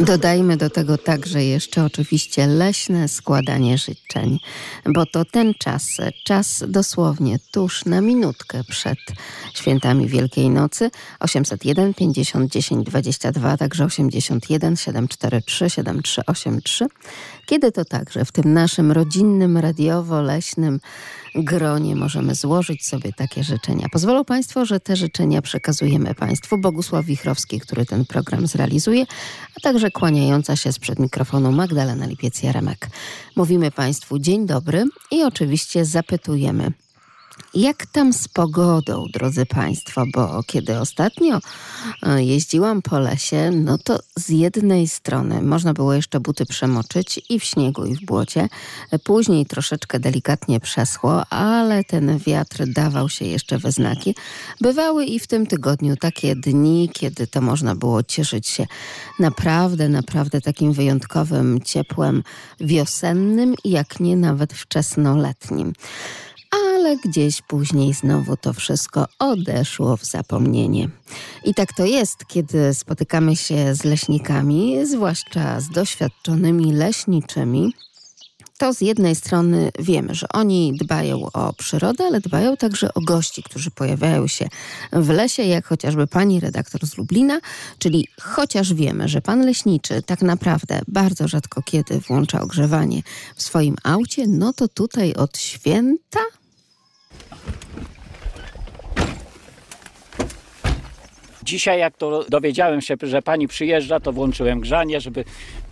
Dodajmy do tego także jeszcze oczywiście leśne składanie życzeń, bo to ten czas, czas dosłownie tuż na minutkę przed świętami Wielkiej Nocy. 801 50 10 22, także 81 743 7383, kiedy to także w tym naszym rodzinnym, radiowo-leśnym gronie możemy złożyć sobie takie życzenia. Pozwolą Państwo, że te życzenia przekazujemy Państwu. Bogusław Wichrowski, który ten program zrealizuje, a także kłaniająca się sprzed mikrofonu Magdalena Lipiec-Jaremek. Mówimy Państwu dzień dobry i oczywiście zapytujemy, jak tam z pogodą, drodzy Państwo? Bo kiedy ostatnio e, jeździłam po lesie, no to z jednej strony można było jeszcze buty przemoczyć i w śniegu, i w błocie. Później troszeczkę delikatnie przeschło, ale ten wiatr dawał się jeszcze we znaki. Bywały i w tym tygodniu takie dni, kiedy to można było cieszyć się naprawdę, naprawdę takim wyjątkowym ciepłem wiosennym, jak nie nawet wczesnoletnim ale gdzieś później znowu to wszystko odeszło w zapomnienie. I tak to jest, kiedy spotykamy się z leśnikami, zwłaszcza z doświadczonymi leśniczymi. To z jednej strony wiemy, że oni dbają o przyrodę, ale dbają także o gości, którzy pojawiają się w lesie, jak chociażby pani redaktor z Lublina, czyli chociaż wiemy, że pan leśniczy tak naprawdę bardzo rzadko kiedy włącza ogrzewanie w swoim aucie, no to tutaj od święta Dzisiaj jak to dowiedziałem się, że pani przyjeżdża, to włączyłem grzanie, żeby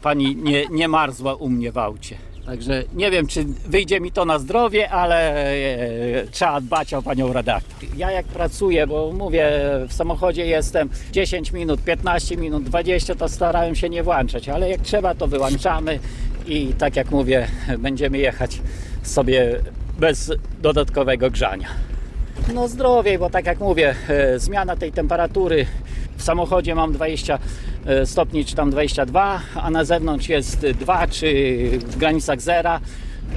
pani nie, nie marzła u mnie w aucie. Także nie wiem, czy wyjdzie mi to na zdrowie, ale e, trzeba dbać o panią redaktor. Ja jak pracuję, bo mówię, w samochodzie jestem 10 minut, 15 minut, 20, to starałem się nie włączać, ale jak trzeba, to wyłączamy i tak jak mówię, będziemy jechać sobie bez dodatkowego grzania. No zdrowiej, bo tak jak mówię, e, zmiana tej temperatury w samochodzie mam 20 e, stopni czy tam 22, a na zewnątrz jest 2 czy w granicach zera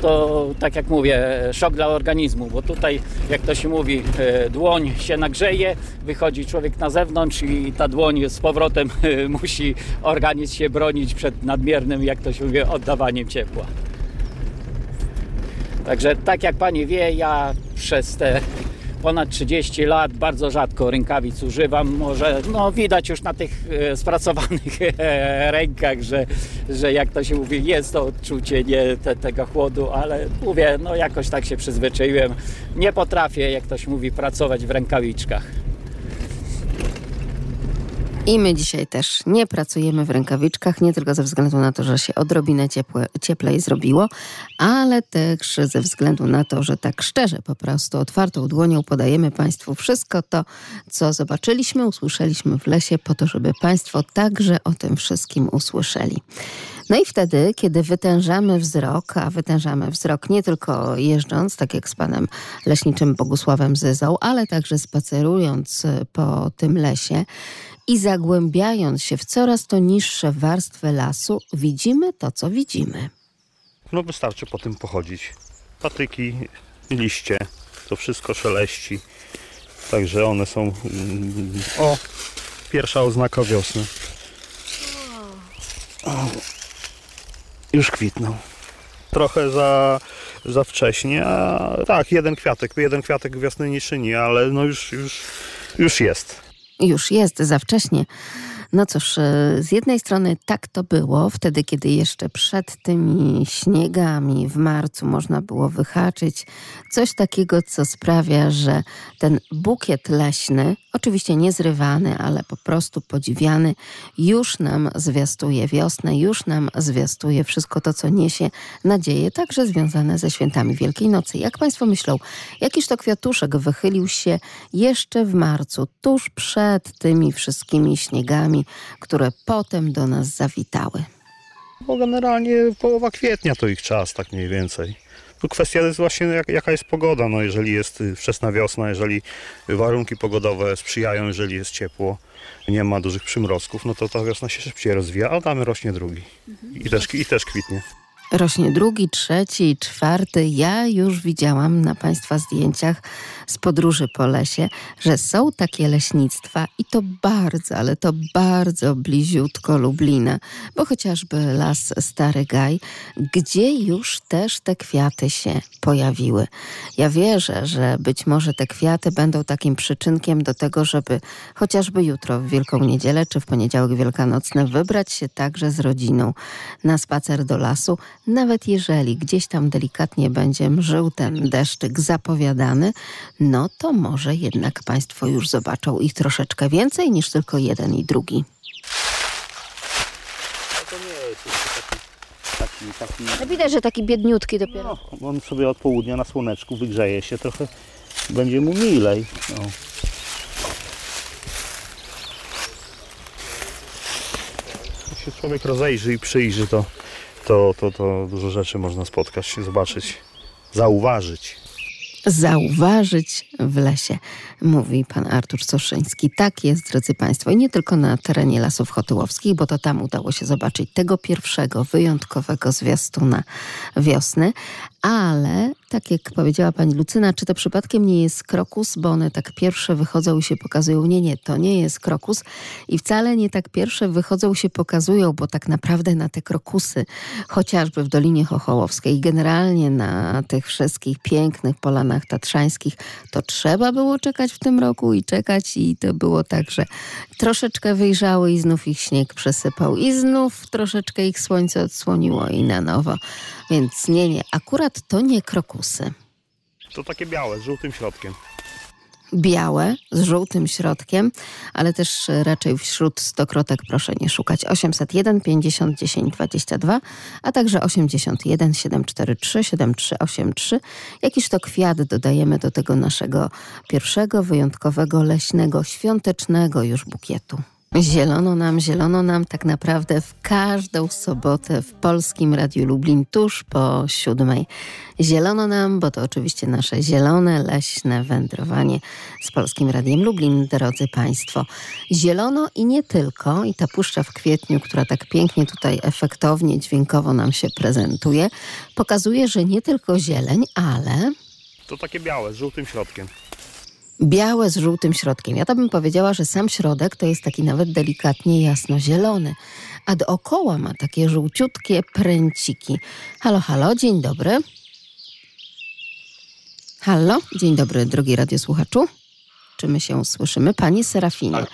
to tak jak mówię, szok dla organizmu, bo tutaj, jak to się mówi, e, dłoń się nagrzeje, wychodzi człowiek na zewnątrz i ta dłoń z powrotem musi organizm się bronić przed nadmiernym, jak to się mówi, oddawaniem ciepła. Także tak jak pani wie, ja przez te ponad 30 lat bardzo rzadko rękawic używam. Może no, widać już na tych e, spracowanych e, rękach, że, że jak to się mówi, jest to odczucie nie te, tego chłodu, ale mówię, no jakoś tak się przyzwyczaiłem. Nie potrafię, jak to się mówi, pracować w rękawiczkach. I my dzisiaj też nie pracujemy w rękawiczkach, nie tylko ze względu na to, że się odrobinę ciepłe, cieplej zrobiło, ale też ze względu na to, że tak szczerze, po prostu otwartą dłonią podajemy Państwu wszystko to, co zobaczyliśmy, usłyszeliśmy w lesie, po to, żeby Państwo także o tym wszystkim usłyszeli. No i wtedy, kiedy wytężamy wzrok, a wytężamy wzrok nie tylko jeżdżąc, tak jak z panem leśniczym Bogusławem Zyzą, ale także spacerując po tym lesie, i zagłębiając się w coraz to niższe warstwy lasu, widzimy to, co widzimy. No wystarczy po tym pochodzić. Patyki, liście, to wszystko szeleści. Także one są... Mm, o, pierwsza oznaka wiosny. O, już kwitną. Trochę za, za wcześnie, a tak, jeden kwiatek, jeden kwiatek wiosny nie czyni, ale no już, już, już jest już jest za wcześnie. No cóż, e, z jednej strony tak to było, wtedy kiedy jeszcze przed tymi śniegami w marcu można było wyhaczyć coś takiego, co sprawia, że ten bukiet leśny, oczywiście niezrywany, ale po prostu podziwiany, już nam zwiastuje wiosnę, już nam zwiastuje wszystko to, co niesie nadzieję, także związane ze świętami Wielkiej Nocy. Jak Państwo myślą, jakiż to kwiatuszek wychylił się jeszcze w marcu, tuż przed tymi wszystkimi śniegami, które potem do nas zawitały. Bo generalnie połowa kwietnia to ich czas, tak mniej więcej. Tu kwestia jest właśnie jak, jaka jest pogoda. No, jeżeli jest wczesna wiosna, jeżeli warunki pogodowe sprzyjają, jeżeli jest ciepło, nie ma dużych przymrozków, no to ta wiosna się szybciej rozwija, a tam rośnie drugi. I też, I też kwitnie. Rośnie drugi, trzeci, czwarty. Ja już widziałam na Państwa zdjęciach z podróży po lesie, że są takie leśnictwa i to bardzo, ale to bardzo bliziutko Lublina, bo chociażby las Stary Gaj, gdzie już też te kwiaty się pojawiły. Ja wierzę, że być może te kwiaty będą takim przyczynkiem do tego, żeby chociażby jutro w Wielką Niedzielę czy w poniedziałek wielkanocny wybrać się także z rodziną na spacer do lasu, nawet jeżeli gdzieś tam delikatnie będzie mżył ten deszczyk zapowiadany, no to może jednak Państwo już zobaczą ich troszeczkę więcej niż tylko jeden i drugi. To nie jest taki, taki, taki No widać, że taki biedniutki dopiero. No, on sobie od południa na słoneczku wygrzeje się trochę, będzie mu milej. No. Jak się człowiek rozejrzy i przyjrzy, to, to, to, to dużo rzeczy można spotkać, zobaczyć, zauważyć. Zauważyć w lesie, mówi pan Artur Soszyński. Tak jest, drodzy Państwo, i nie tylko na terenie Lasów Chotyłowskich, bo to tam udało się zobaczyć tego pierwszego, wyjątkowego zwiastuna wiosny, ale tak jak powiedziała pani Lucyna, czy to przypadkiem nie jest krokus, bo one tak pierwsze wychodzą i się pokazują. Nie, nie, to nie jest krokus i wcale nie tak pierwsze wychodzą się pokazują, bo tak naprawdę na te krokusy, chociażby w Dolinie Chochołowskiej, generalnie na tych wszystkich pięknych polanach tatrzańskich, to trzeba było czekać w tym roku i czekać i to było tak, że troszeczkę wyjrzały i znów ich śnieg przesypał i znów troszeczkę ich słońce odsłoniło i na nowo. Więc nie, nie, akurat to nie krokusy. To takie białe, z żółtym środkiem. Białe z żółtym środkiem, ale też raczej wśród stokrotek proszę nie szukać. 801 50 10 22, a także 81 743 7383. Jakiś to kwiat dodajemy do tego naszego pierwszego, wyjątkowego, leśnego, świątecznego już bukietu. Zielono nam, zielono nam tak naprawdę w każdą sobotę w Polskim Radiu Lublin tuż po siódmej. Zielono nam, bo to oczywiście nasze zielone, leśne wędrowanie z Polskim Radiem Lublin, drodzy Państwo. Zielono i nie tylko, i ta puszcza w kwietniu, która tak pięknie tutaj efektownie, dźwiękowo nam się prezentuje, pokazuje, że nie tylko zieleń, ale To takie białe, z żółtym środkiem. Białe z żółtym środkiem. Ja to bym powiedziała, że sam środek to jest taki nawet delikatnie jasno-zielony, a dookoła ma takie żółciutkie pręciki. Halo, halo, dzień dobry. Halo, dzień dobry, drogi radiosłuchaczu. Czy my się słyszymy? Pani Serafinie.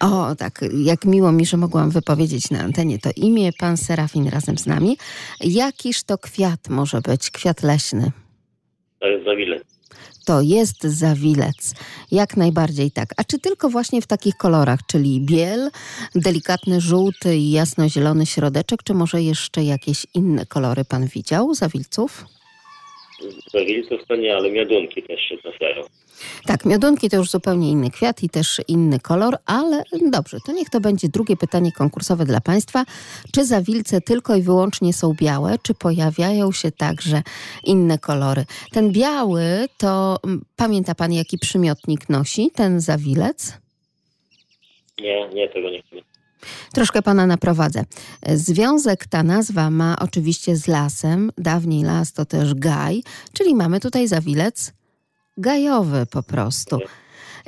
O, tak, jak miło mi, że mogłam wypowiedzieć na antenie to imię, pan Serafin razem z nami. Jakiż to kwiat może być, kwiat leśny? To jest zawile. To jest zawilec. Jak najbardziej tak. A czy tylko właśnie w takich kolorach, czyli biel, delikatny żółty i jasno-zielony środeczek, czy może jeszcze jakieś inne kolory pan widział zawilców? Zawilców to nie, ale miodunki też się trafiają. Tak, miodunki to już zupełnie inny kwiat i też inny kolor, ale dobrze, to niech to będzie drugie pytanie konkursowe dla Państwa. Czy zawilce tylko i wyłącznie są białe, czy pojawiają się także inne kolory? Ten biały to, mm, pamięta Pan jaki przymiotnik nosi ten zawilec? Nie, nie, tego nie chcę. Troszkę pana naprowadzę. Związek ta nazwa ma oczywiście z lasem. Dawniej las to też gaj, czyli mamy tutaj zawilec gajowy po prostu.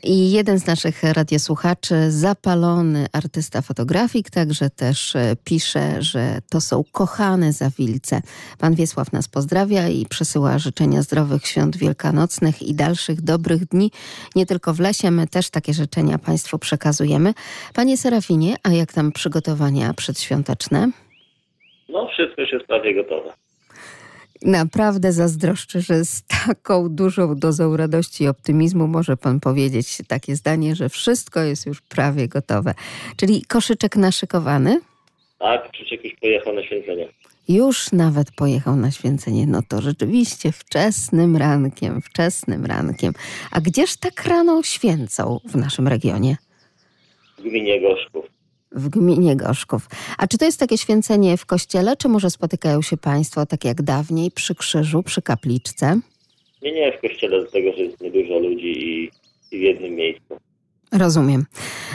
I jeden z naszych radiosłuchaczy, zapalony artysta fotografik, także też e, pisze, że to są kochane zawilce. Pan Wiesław nas pozdrawia i przesyła życzenia zdrowych świąt wielkanocnych i dalszych dobrych dni. Nie tylko w lesie, my też takie życzenia Państwu przekazujemy. Panie Serafinie, a jak tam przygotowania przedświąteczne? No, wszystko już jest prawie gotowe. Naprawdę zazdroszczę, że z taką dużą dozą radości i optymizmu może pan powiedzieć takie zdanie, że wszystko jest już prawie gotowe. Czyli koszyczek naszykowany? Tak, Krzysiek już pojechał na święcenie. Już nawet pojechał na święcenie. No to rzeczywiście wczesnym rankiem, wczesnym rankiem. A gdzież tak rano święcą w naszym regionie? W gminie Gorzków. W gminie Gorzków. A czy to jest takie święcenie w kościele, czy może spotykają się Państwo tak jak dawniej przy krzyżu, przy kapliczce? Nie, nie w kościele, dlatego że jest niedużo ludzi i, i w jednym miejscu. Rozumiem.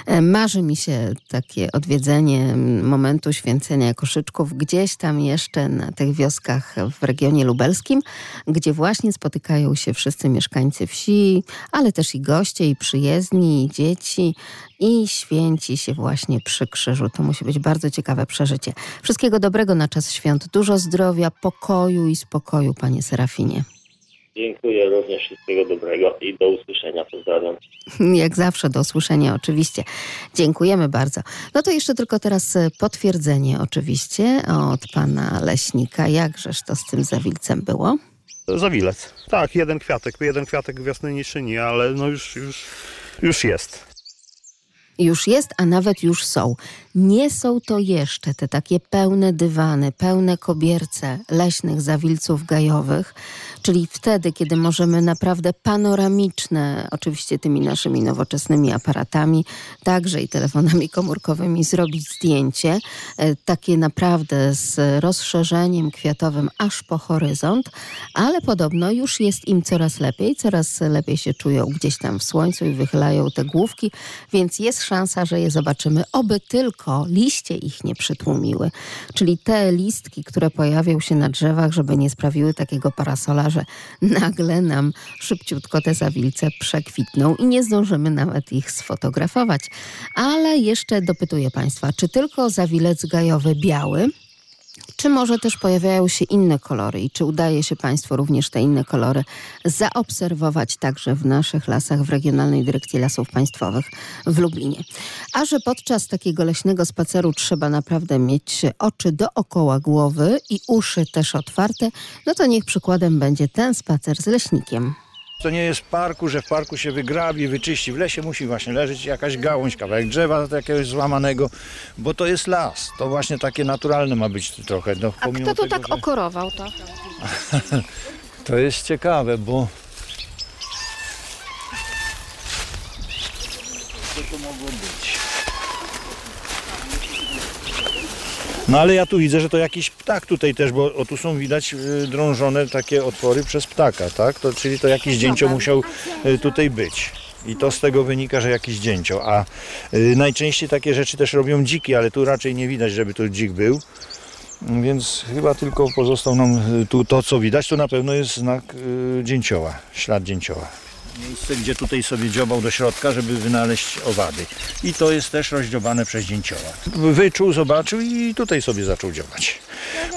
E, Marzy mi się takie odwiedzenie momentu święcenia koszyczków gdzieś tam jeszcze na tych wioskach w regionie lubelskim, gdzie właśnie spotykają się wszyscy mieszkańcy wsi, ale też i goście, i przyjezdni, i dzieci, i święci się właśnie przy krzyżu. To musi być bardzo ciekawe przeżycie. Wszystkiego dobrego na czas świąt. Dużo zdrowia, pokoju i spokoju, panie Serafinie. Dziękuję również wszystkiego dobrego i do usłyszenia. Pozdrawiam. Jak zawsze do usłyszenia oczywiście. Dziękujemy bardzo. No to jeszcze tylko teraz e, potwierdzenie oczywiście od pana leśnika. Jakżeż to z tym zawilcem było? Zawilec. Tak, jeden kwiatek, jeden kwiatek wiosny nie czyni, ale no już, już, już jest. Już jest, a nawet już są. Nie są to jeszcze te takie pełne dywany, pełne kobierce leśnych zawilców gajowych, czyli wtedy, kiedy możemy naprawdę panoramiczne, oczywiście tymi naszymi nowoczesnymi aparatami, także i telefonami komórkowymi zrobić zdjęcie, e, takie naprawdę z rozszerzeniem kwiatowym aż po horyzont, ale podobno już jest im coraz lepiej, coraz lepiej się czują gdzieś tam w słońcu i wychylają te główki, więc jest szansa, że je zobaczymy, oby tylko liście ich nie przytłumiły. Czyli te listki, które pojawią się na drzewach, żeby nie sprawiły takiego parasola, że nagle nam szybciutko te zawilce przekwitną i nie zdążymy nawet ich sfotografować. Ale jeszcze dopytuję Państwa, czy tylko zawilec gajowy biały, czy może też pojawiają się inne kolory i czy udaje się Państwu również te inne kolory zaobserwować także w naszych lasach w Regionalnej Dyrekcji Lasów Państwowych w Lublinie? A że podczas takiego leśnego spaceru trzeba naprawdę mieć oczy dookoła głowy i uszy też otwarte, no to niech przykładem będzie ten spacer z leśnikiem. To nie jest w parku, że w parku się wygrabi, wyczyści. W lesie musi właśnie leżeć jakaś gałąź, kawałek drzewa jakiegoś złamanego, bo to jest las. To właśnie takie naturalne ma być trochę. No, A kto tu tego, tak że- okorował to? To jest ciekawe, bo... Co to mogło być? No ale ja tu widzę, że to jakiś ptak tutaj też, bo o, tu są widać y, drążone takie otwory przez ptaka, tak? To, czyli to jakiś dzięcioł musiał y, tutaj być. I to z tego wynika, że jakiś dzięcioł. A y, najczęściej takie rzeczy też robią dziki, ale tu raczej nie widać, żeby tu dzik był. Więc chyba tylko pozostał nam y, tu to, co widać, to na pewno jest znak y, dzięcioła, ślad dzięcioła. Miejsce, gdzie tutaj sobie dziobał do środka, żeby wynaleźć owady. I to jest też rozdziobane przez dzięcioła. Wyczuł, zobaczył i tutaj sobie zaczął dziobać.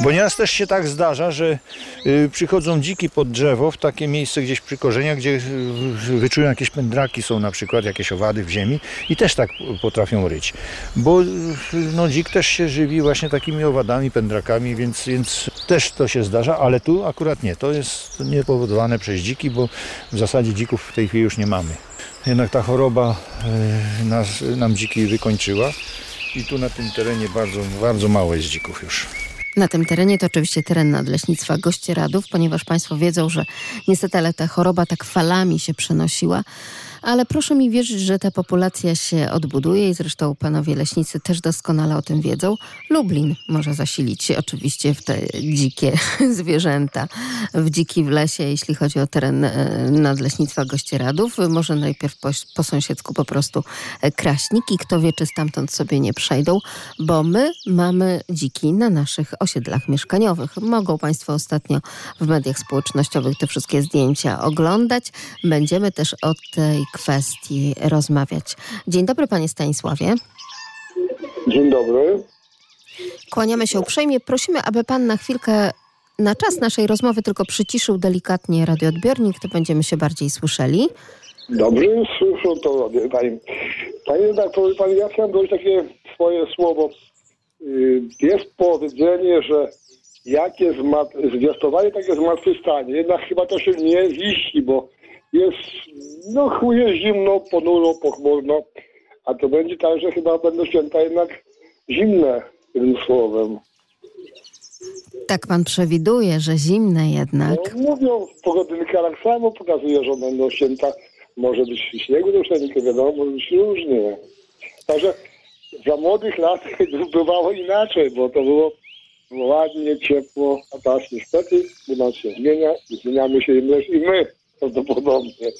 Bo nieraz też się tak zdarza, że y, przychodzą dziki pod drzewo, w takie miejsce gdzieś przy korzeniach, gdzie y, wyczują jakieś pędraki, są na przykład jakieś owady w ziemi i też tak potrafią ryć. Bo y, no, dzik też się żywi właśnie takimi owadami, pędrakami, więc, więc też to się zdarza, ale tu akurat nie. To jest niepowodowane przez dziki, bo w zasadzie dzików w tej chwili już nie mamy. Jednak ta choroba y, nas, nam dziki wykończyła i tu na tym terenie bardzo, bardzo mało jest dzików już. Na tym terenie to oczywiście teren Nadleśnictwa Gościeradów, ponieważ Państwo wiedzą, że niestety ale ta choroba tak falami się przenosiła. Ale proszę mi wierzyć, że ta populacja się odbuduje i zresztą panowie leśnicy też doskonale o tym wiedzą. Lublin może zasilić się oczywiście w te dzikie zwierzęta, w dziki w lesie, jeśli chodzi o teren e, Nadleśnictwa Gościeradów. Może najpierw po, po sąsiedzku po prostu e, kraśniki, kto wie, czy stamtąd sobie nie przejdą, bo my mamy dziki na naszych osiedlach mieszkaniowych. Mogą Państwo ostatnio w mediach społecznościowych te wszystkie zdjęcia oglądać. Będziemy też o tej kwestii rozmawiać. Dzień dobry, panie Stanisławie. Dzień dobry. Kłaniamy się uprzejmie. Prosimy, aby pan na chwilkę, na czas naszej rozmowy tylko przyciszył delikatnie radioodbiornik, to będziemy się bardziej słyszeli. Dobrze, słyszę to. Panie, panie redaktorze, panie, ja chciałem dodać takie swoje słowo. Y, Jest powiedzenie, że jakie zwiastowanie, takie zmartwychwstanie. Jednak chyba to się nie ziści, bo jest, no chuje zimno, ponuro, pochmurno, a to będzie tak, że chyba będą święta jednak zimne, jednym słowem. Tak pan przewiduje, że zimne jednak. No, mówią, w pogodynkarach samo pokazuje, że będą święta. Może być śniegu troszeczkę, wiadomo, może być różnie. Także za młodych lat bywało inaczej, bo to było ładnie, ciepło, a teraz niestety klimat się zmienia i zmieniamy się i my prawdopodobnie.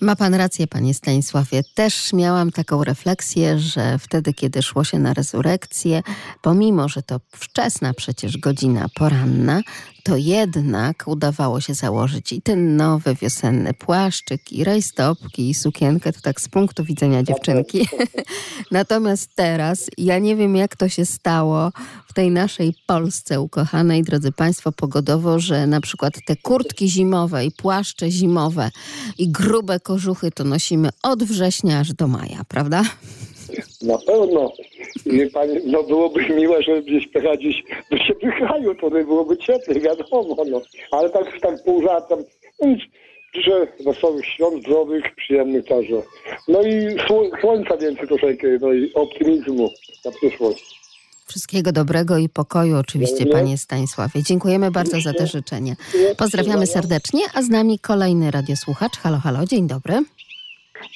Ma pan rację, panie Stanisławie. Też miałam taką refleksję, że wtedy, kiedy szło się na rezurekcję, pomimo, że to wczesna przecież godzina poranna, to jednak udawało się założyć i ten nowy wiosenny płaszczyk, i rajstopki, i sukienkę, to tak z punktu widzenia dziewczynki. Natomiast teraz, ja nie wiem jak to się stało w tej naszej Polsce ukochanej, drodzy Państwo, pogodowo, że na przykład te kurtki zimowe i płaszcze zimowe i grube kożuchy to nosimy od września aż do maja, prawda? Na pewno. I pani, no byłoby miłe, żeby gdzieś pojechać gdzieś do ciepłych krajów, to byłoby cieplej, wiadomo, no. Ale tak, tak pół żartem. No nic. Życzę wesołych świąt, zdrowych, przyjemnych także. No i sło- słońca więcej troszeczkę, no i optymizmu na przyszłość. Wszystkiego dobrego i pokoju oczywiście, Dziękuję. panie Stanisławie. Dziękujemy bardzo za te życzenia. Pozdrawiamy serdecznie, a z nami kolejny radiosłuchacz. Halo, halo, dzień dobry.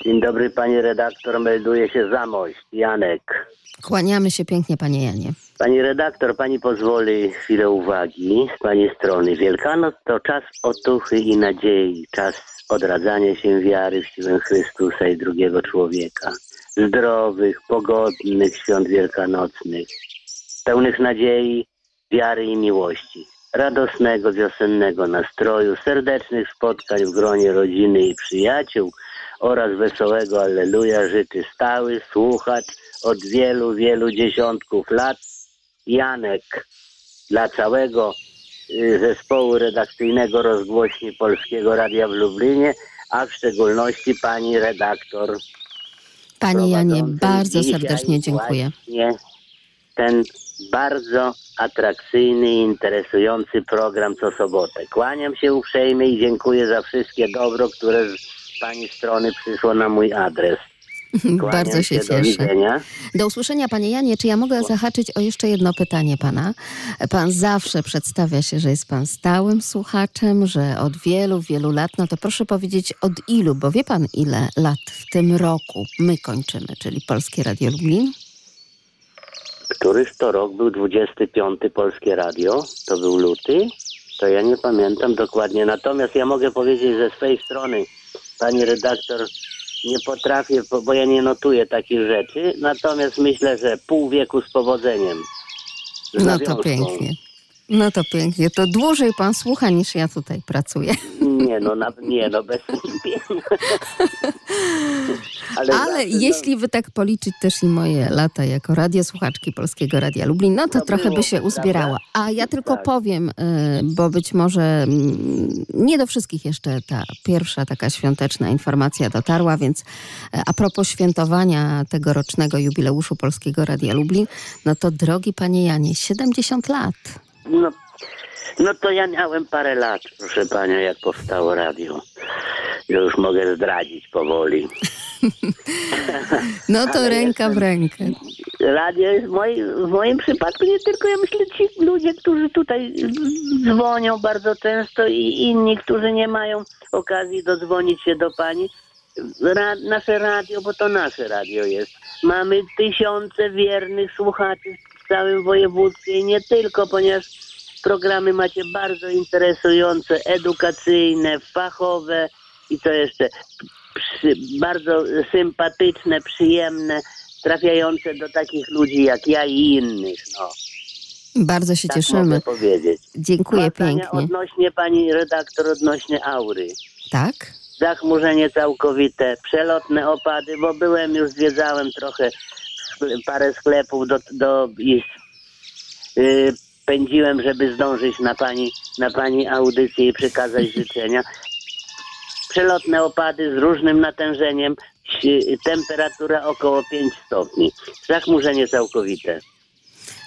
Dzień dobry, pani redaktor, melduje się Zamość, Janek. Kłaniamy się pięknie, panie Janie. Pani redaktor, pani pozwoli chwilę uwagi z pani strony. Wielkanoc to czas otuchy i nadziei, czas odradzania się wiary w siłę Chrystusa i drugiego człowieka. Zdrowych, pogodnych świąt wielkanocnych, pełnych nadziei, wiary i miłości. Radosnego wiosennego nastroju, serdecznych spotkań w gronie rodziny i przyjaciół oraz wesołego Alleluja życzy stały słuchacz od wielu, wielu dziesiątków lat Janek dla całego y, zespołu redakcyjnego rozgłośni Polskiego Radia w Lublinie, a w szczególności pani redaktor. Panie Janie, bardzo serdecznie dziękuję. Ten bardzo atrakcyjny i interesujący program co sobotę. Kłaniam się uprzejmie i dziękuję za wszystkie dobro, które pani strony przyszło na mój adres. Kłaniam Bardzo się Do cieszę. widzenia. Do usłyszenia, panie Janie. Czy ja mogę zahaczyć o jeszcze jedno pytanie pana? Pan zawsze przedstawia się, że jest pan stałym słuchaczem, że od wielu, wielu lat. No to proszę powiedzieć od ilu, bo wie pan ile lat w tym roku my kończymy, czyli Polskie Radio Lublin? Któryż to rok był 25 Polskie Radio? To był luty? To ja nie pamiętam dokładnie. Natomiast ja mogę powiedzieć ze swojej strony, pani redaktor, nie potrafię, bo- ja nie notuję takich rzeczy. Natomiast myślę, że pół wieku z powodzeniem. Z No to pięknie. No to pięknie. To dłużej pan słucha niż ja tutaj pracuję. Nie no, na, nie no, bez wątpienia. Ale, no, jeśli wy tak policzyć też i moje lata jako radiosłuchaczki Polskiego Radia Lublin, no to To trochę by się prawda? uzbierało. A ja tylko Tak. powiem, y, bo być może mm, nie do wszystkich jeszcze ta pierwsza taka świąteczna informacja dotarła, więc e, a propos świętowania tegorocznego jubileuszu Polskiego Radia Lublin, no to drogi panie Janie, 70 lat. No, no to ja miałem parę lat, proszę pania, jak powstało radio. Ja już mogę zdradzić powoli. No to Ale ręka w jestem- rękę. Radio jest w, moi, w moim przypadku nie tylko, ja myślę, ci ludzie, którzy tutaj dzwonią bardzo często i inni, którzy nie mają okazji dodzwonić się do pani. Ra, nasze radio, bo to nasze radio jest. Mamy tysiące wiernych słuchaczy w całym województwie i nie tylko, ponieważ programy macie bardzo interesujące, edukacyjne, fachowe i co jeszcze, przy, bardzo sympatyczne, przyjemne, trafiające do takich ludzi jak ja i innych. No, Bardzo się tak cieszymy. mogę powiedzieć. Dziękuję Dwa zdania pięknie. Odnośnie pani redaktor, odnośnie aury. Tak? Zachmurzenie całkowite, przelotne opady, bo byłem już, zwiedzałem trochę parę sklepów do, do i yy, pędziłem, żeby zdążyć na pani, na pani audycję i przekazać życzenia. Przelotne opady z różnym natężeniem, si- temperatura około 5 stopni. Zachmurzenie całkowite.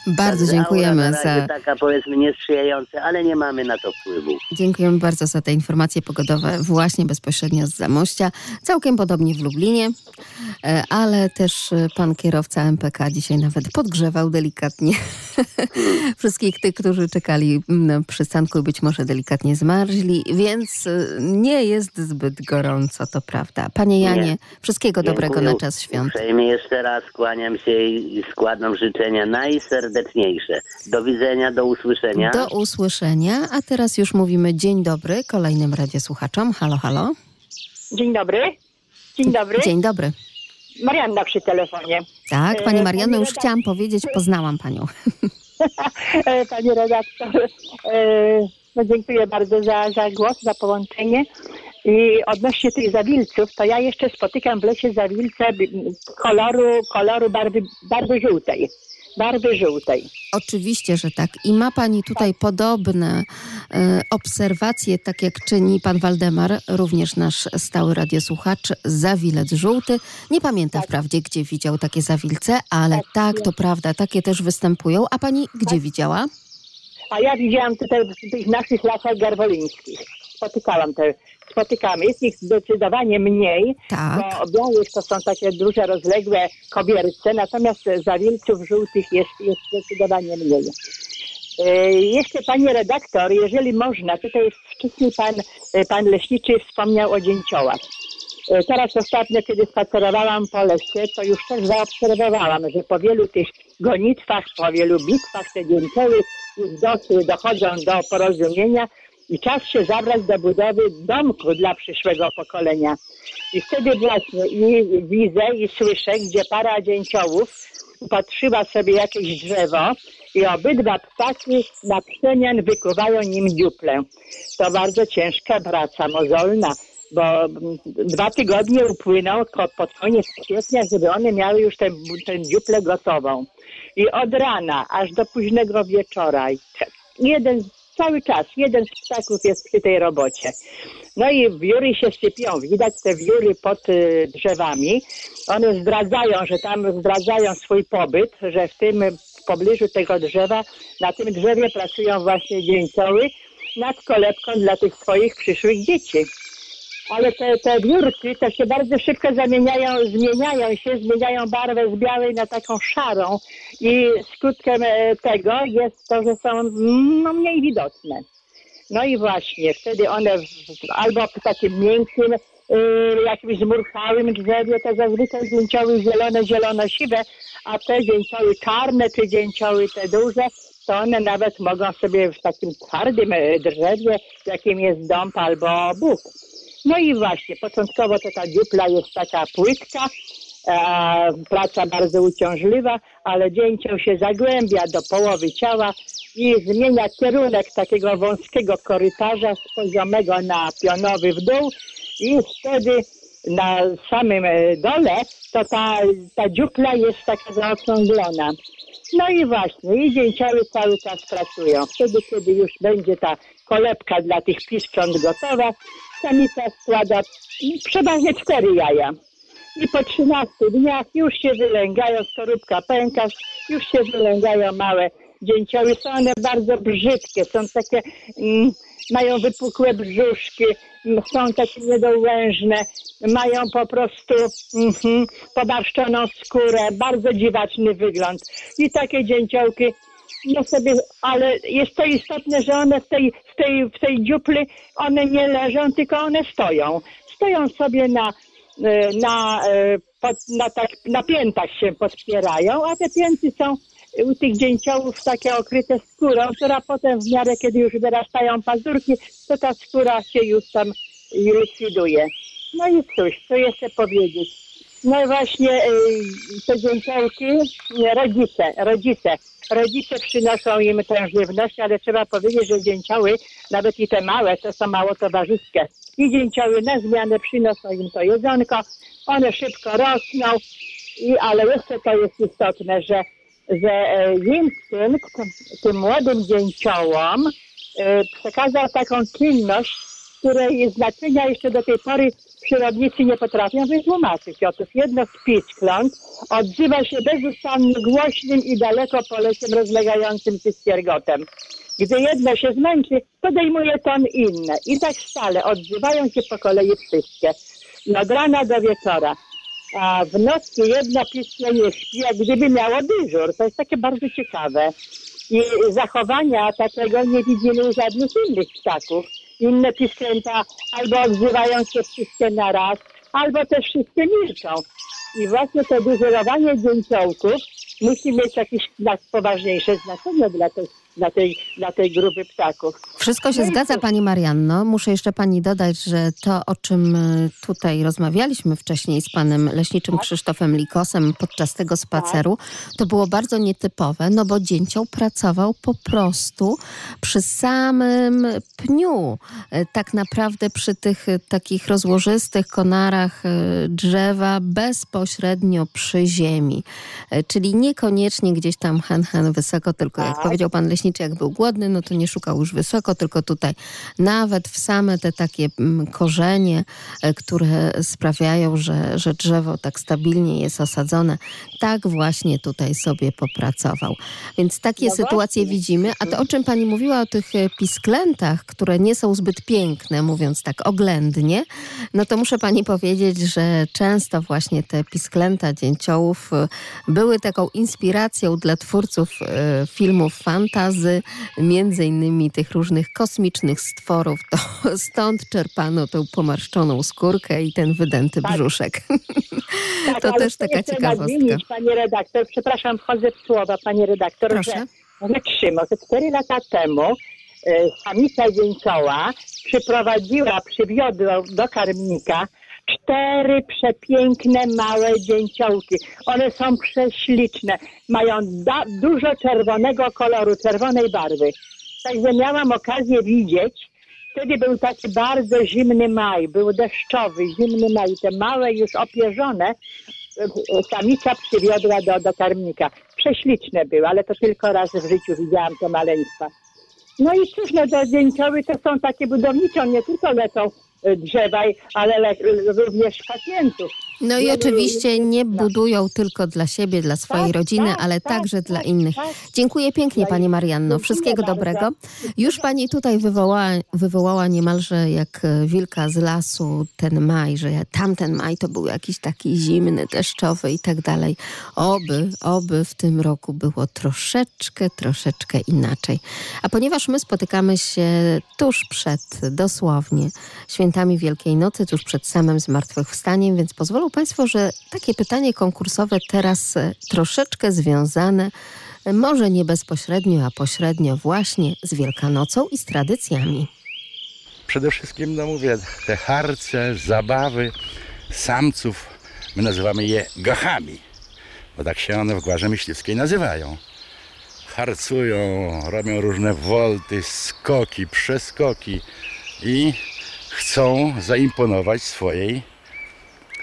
Bardzo dziękujemy na za, taka powiedzmy niesprzyjająca, ale nie mamy na to wpływu. dziękujemy bardzo za te informacje pogodowe właśnie bezpośrednio z Zamościa. Całkiem podobnie w Lublinie, e, ale też e, pan kierowca MPK dzisiaj nawet podgrzewał delikatnie wszystkich tych, którzy czekali na przystanku i być może delikatnie zmarzli, więc e, nie jest zbyt gorąco, to prawda. Panie Janie, Nie. wszystkiego dobrego Dziękuję na czas świąt. Uprzejmie jeszcze raz kłaniam się i składam życzenia najserdeczniejsze. Do widzenia, do usłyszenia. Do usłyszenia, a teraz już mówimy dzień dobry kolejnym radiosłuchaczom. Halo, halo. Dzień dobry. Dzień dobry. Dzień dobry. Marianna przy telefonie. Tak, Pani E, Marianno, pani już redaktor- chciałam powiedzieć, poznałam Panią. E, Pani redaktor, e, no dziękuję bardzo za, za głos, za połączenie. I odnośnie tych zawilców, to ja jeszcze spotykam w lesie zawilce koloru, koloru barwy, barwy żółtej. Barwy żółtej. Oczywiście, że tak. I ma Pani tutaj podobne e, obserwacje, tak jak czyni Pan Waldemar, również nasz stały radiosłuchacz, zawilec żółty. Nie pamięta wprawdzie, gdzie widział takie zawilce, ale tak, to prawda, takie też występują. A Pani gdzie widziała? A ja widziałam tutaj w tych naszych lasach garwolińskich. Spotykałam te, spotykamy. Jest ich zdecydowanie mniej, Tak. bo białych to są takie duże, rozległe kobierce, natomiast zawilców żółtych jest, jest zdecydowanie mniej. E, Jeszcze panie redaktor, jeżeli można, tutaj wcześniej pan, e, pan leśniczy wspomniał o dzięciołach. E, Teraz ostatnio, kiedy spacerowałam po lesie, to już też zaobserwowałam, że po wielu tych gonitwach, po wielu bitwach te dzięcioły już doszły, dochodzą do porozumienia i czas się zabrać do budowy domku dla przyszłego pokolenia. I wtedy właśnie i widzę i słyszę, gdzie para dzięciołów upatrzyła sobie jakieś drzewo i obydwa ptaki na przemian wykuwają nim dziuplę. To bardzo ciężka praca, mozolna, bo mm, dwa tygodnie upłyną pod koniec kwietnia, żeby one miały już tę dziuplę gotową. I od rana aż do późnego wieczora jeden cały czas, jeden z ptaków jest przy tej robocie. No i wióry się sypią, widać te wióry pod y, drzewami. One zdradzają, że tam zdradzają swój pobyt, że w tym w pobliżu tego drzewa, na tym drzewie pracują właśnie dzięcioły nad kolebką dla tych swoich przyszłych dzieci. Ale te, te wiórki to się bardzo szybko zamieniają, zmieniają się, zmieniają barwę z białej na taką szarą i skutkiem e, tego jest to, że są no, mniej widoczne. No i właśnie, wtedy one w, albo w takim miękkim, y, jakimś zmurchałym drzewie, to zazwyczaj dzięcioły zielone, zielono-siwe, a te dzięcioły czarne czy dzięcioły te duże, to one nawet mogą sobie w takim twardym e, drzewie, jakim jest dąb albo bóg. No i właśnie, początkowo to ta dziupla jest taka płytka, e, praca bardzo uciążliwa, ale dzięcioł się zagłębia do połowy ciała i zmienia kierunek takiego wąskiego korytarza z poziomego na pionowy w dół i wtedy na samym e, dole to ta, ta dziupla jest taka zaokrąglona. No i właśnie, i dzięcioły cały czas pracują. Wtedy, kiedy już będzie ta kolebka dla tych pisząt gotowa, samica składa mm, przeważnie cztery jaja. I po 13 dniach już się wylęgają, skorupka pęka, już się wylęgają małe dzięcioły. Są one bardzo brzydkie, są takie, mm, mają wypukłe brzuszki, mm, są takie niedołężne, mają po prostu mhm, pobarszczoną skórę, bardzo dziwaczny wygląd. I takie dzięciołki no sobie, ale jest to istotne, że one w tej, w tej, w tej dziupli, one nie leżą, tylko one stoją. Stoją sobie na, e, na, e, na, tak, na piętach się podpierają, a te pięty są u tych dzięciołów takie okryte skórą, która potem w miarę, kiedy już wyrastają pazurki, to ta skóra się już tam likwiduje. No i cóż, co jeszcze powiedzieć? No właśnie y, te dzięciołki, rodzice, rodzice, rodzice przynoszą im tę żywność, ale trzeba powiedzieć, że dzięcioły, nawet i te małe, to są mało towarzyskie. I dzięcioły na zmianę przynoszą im to jedzonko, one szybko rosną, i, ale jeszcze to jest istotne, że, że e, instynkt tym młodym dzięciołom e, przekazał taką czynność, której znaczenia jeszcze do tej pory przyrodnicy nie potrafią wytłumaczyć. Otóż jedno z piskląt odzywa się bezustannie głośnym i daleko polecem rozlegającym się ściergotem. Gdy jedno się zmęczy, podejmuje ton inne. I tak stale odzywają się po kolei wszystkie. Od rana do wieczora. A w nocy jedno pismo nie śpi, jak gdyby miało dyżur. To jest takie bardzo ciekawe. I zachowania takiego nie widzimy u żadnych innych ptaków. Inne pisklęta albo odzywają się wszystkie na raz, albo też wszystkie milczą. I właśnie to dyżurowanie dzięciołków musi mieć jakieś poważniejsze znaczenie dla tej, dla tej, dla tej grupy ptaków. Wszystko się No zgadza, cóż. Pani Marianno. Muszę jeszcze Pani dodać, że to, o czym y, tutaj rozmawialiśmy wcześniej z Panem Leśniczym Krzysztofem Likosem podczas tego spaceru, to było bardzo nietypowe, no bo dzięcioł pracował po prostu przy samym pniu. Y, Tak naprawdę przy tych y, takich rozłożystych konarach drzewa bezpośrednio przy ziemi. Czyli niekoniecznie gdzieś tam hen, hen wysoko, tylko jak Tak. powiedział pan leśniczy, jak był głodny, no to nie szukał już wysoko, tylko tutaj nawet w same te takie mm, korzenie, e, które sprawiają, że, że drzewo tak stabilnie jest osadzone, tak właśnie tutaj sobie popracował. Więc takie No sytuacje właśnie. widzimy. A to o czym pani mówiła, o tych e, pisklętach, które nie są zbyt piękne, mówiąc tak oględnie, no to muszę pani powiedzieć, że często właśnie te pisklęta dzięciołów e, były taką inspiracją dla twórców filmów fantazy, między innymi tych różnych kosmicznych stworów. To stąd czerpano tą pomarszczoną skórkę i ten wydęty Tak. brzuszek. Tak, To też taka ciekawostka. nadmienić, Pani redaktor, przepraszam, wchodzę w słowa, Pani redaktor, Proszę. że Rekszymo, że cztery lata temu e, samica dzięcioła przyprowadziła, przywiodła do karmnika cztery przepiękne małe dzięciołki. One są prześliczne, mają dużo czerwonego koloru, czerwonej barwy. Także miałam okazję widzieć, Wtedy był taki bardzo zimny maj, był deszczowy, zimny maj. Te małe, już opierzone, e, samica przywiodła do, do karmnika. Prześliczne były, ale to tylko raz w życiu widziałam to maleństwa. No i cóż, no to dzięcioły to są takie budownicze, nie tylko lecą e, drzewa, ale le, również pacjentów. No i oczywiście nie budują tylko dla siebie, dla swojej Tak, rodziny, tak, ale tak, także tak, dla innych. Dziękuję pięknie Pani Marianno. Wszystkiego dobrego. Już Pani tutaj wywołała, wywołała niemalże jak e, wilka z lasu ten maj, że tamten maj to był jakiś taki zimny, deszczowy i tak dalej. Oby, oby w tym roku było troszeczkę, troszeczkę inaczej. A ponieważ my spotykamy się tuż przed, dosłownie, świętami Wielkiej Nocy, tuż przed samym zmartwychwstaniem, więc pozwolą Państwo, że takie pytanie konkursowe teraz e, troszeczkę związane, e, może nie bezpośrednio, a pośrednio właśnie z Wielkanocą i z tradycjami. Przede wszystkim, no mówię, te harce, zabawy samców, my nazywamy je gachami, bo tak się one w Gwarze Myśliwskiej nazywają. Harcują, robią różne wolty, skoki, przeskoki i chcą zaimponować swojej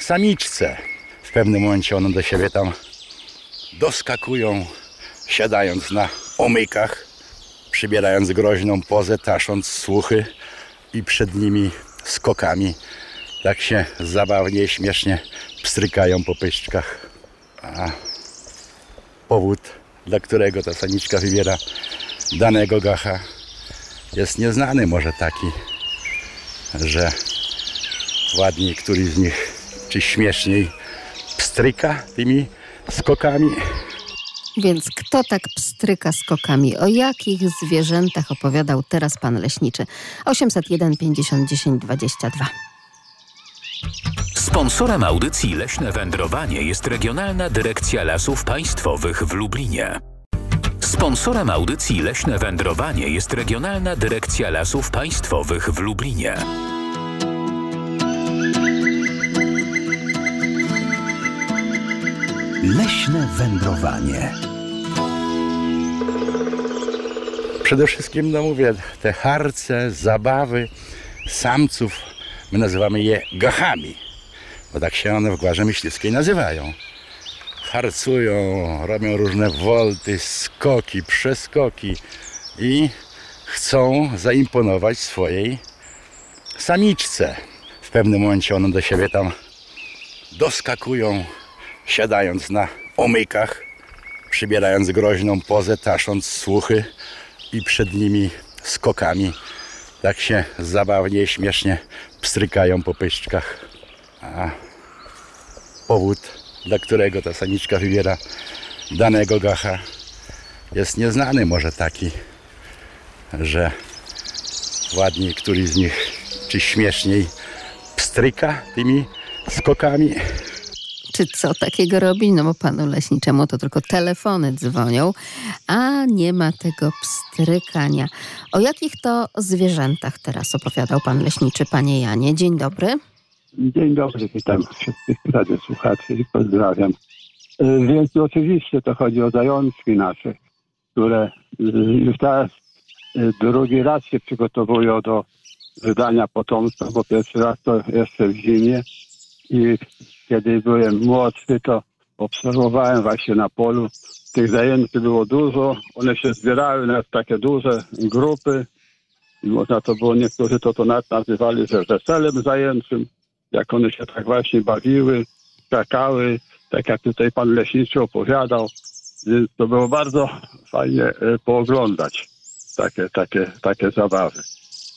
samiczce. W pewnym momencie one do siebie tam doskakują, siadając na omykach, przybierając groźną pozę, tasząc słuchy i przed nimi skokami tak się zabawnie, śmiesznie pstrykają po pyszczkach. A powód, dla którego ta samiczka wybiera danego gacha jest nieznany. Może taki, że ładniej któryś z nich, czy śmieszniej pstryka tymi skokami. Więc kto tak pstryka skokami? O jakich zwierzętach opowiadał teraz pan leśniczy? 801 50 10 22. Sponsorem audycji Leśne Wędrowanie jest Regionalna Dyrekcja Lasów Państwowych w Lublinie. Sponsorem audycji Leśne Wędrowanie jest Regionalna Dyrekcja Lasów Państwowych w Lublinie. Leśne wędrowanie. Przede wszystkim, no mówię, te harce, zabawy samców, my nazywamy je gachami, bo tak się one w Gwarze Myśliwskiej nazywają. Harcują, robią różne wolty, skoki, przeskoki i chcą zaimponować swojej samiczce. W pewnym momencie one do siebie tam doskakują, siadając na omykach, przybierając groźną pozę, tasząc słuchy i przed nimi skokami tak się zabawnie i śmiesznie pstrykają po pyszczkach. A powód, dla którego ta samiczka wybiera danego gacha jest nieznany. Może taki, że ładniej któryś z nich, czy śmieszniej pstryka tymi skokami. Czy co takiego robi? No bo panu leśniczemu to tylko telefony dzwonią, a nie ma tego pstrykania. O jakich to zwierzętach teraz opowiadał pan leśniczy, panie Janie? Dzień dobry. Dzień dobry, witam wszystkich radiosłuchaczy i pozdrawiam. Y, Więc oczywiście to chodzi o zajączki nasze, które y, już teraz y, drugi raz się przygotowują do wydania potomstwa, bo pierwszy raz to jeszcze w zimie i kiedy byłem młodszy, to obserwowałem właśnie na polu. Tych zajęczy było dużo, one się zbierały na takie duże grupy i można to było, niektórzy to, to nazywali, że weselem zajęczym, jak one się tak właśnie bawiły, skakały, tak jak tutaj pan leśniczy opowiadał. Więc to było bardzo fajnie e, pooglądać takie, takie, takie zabawy.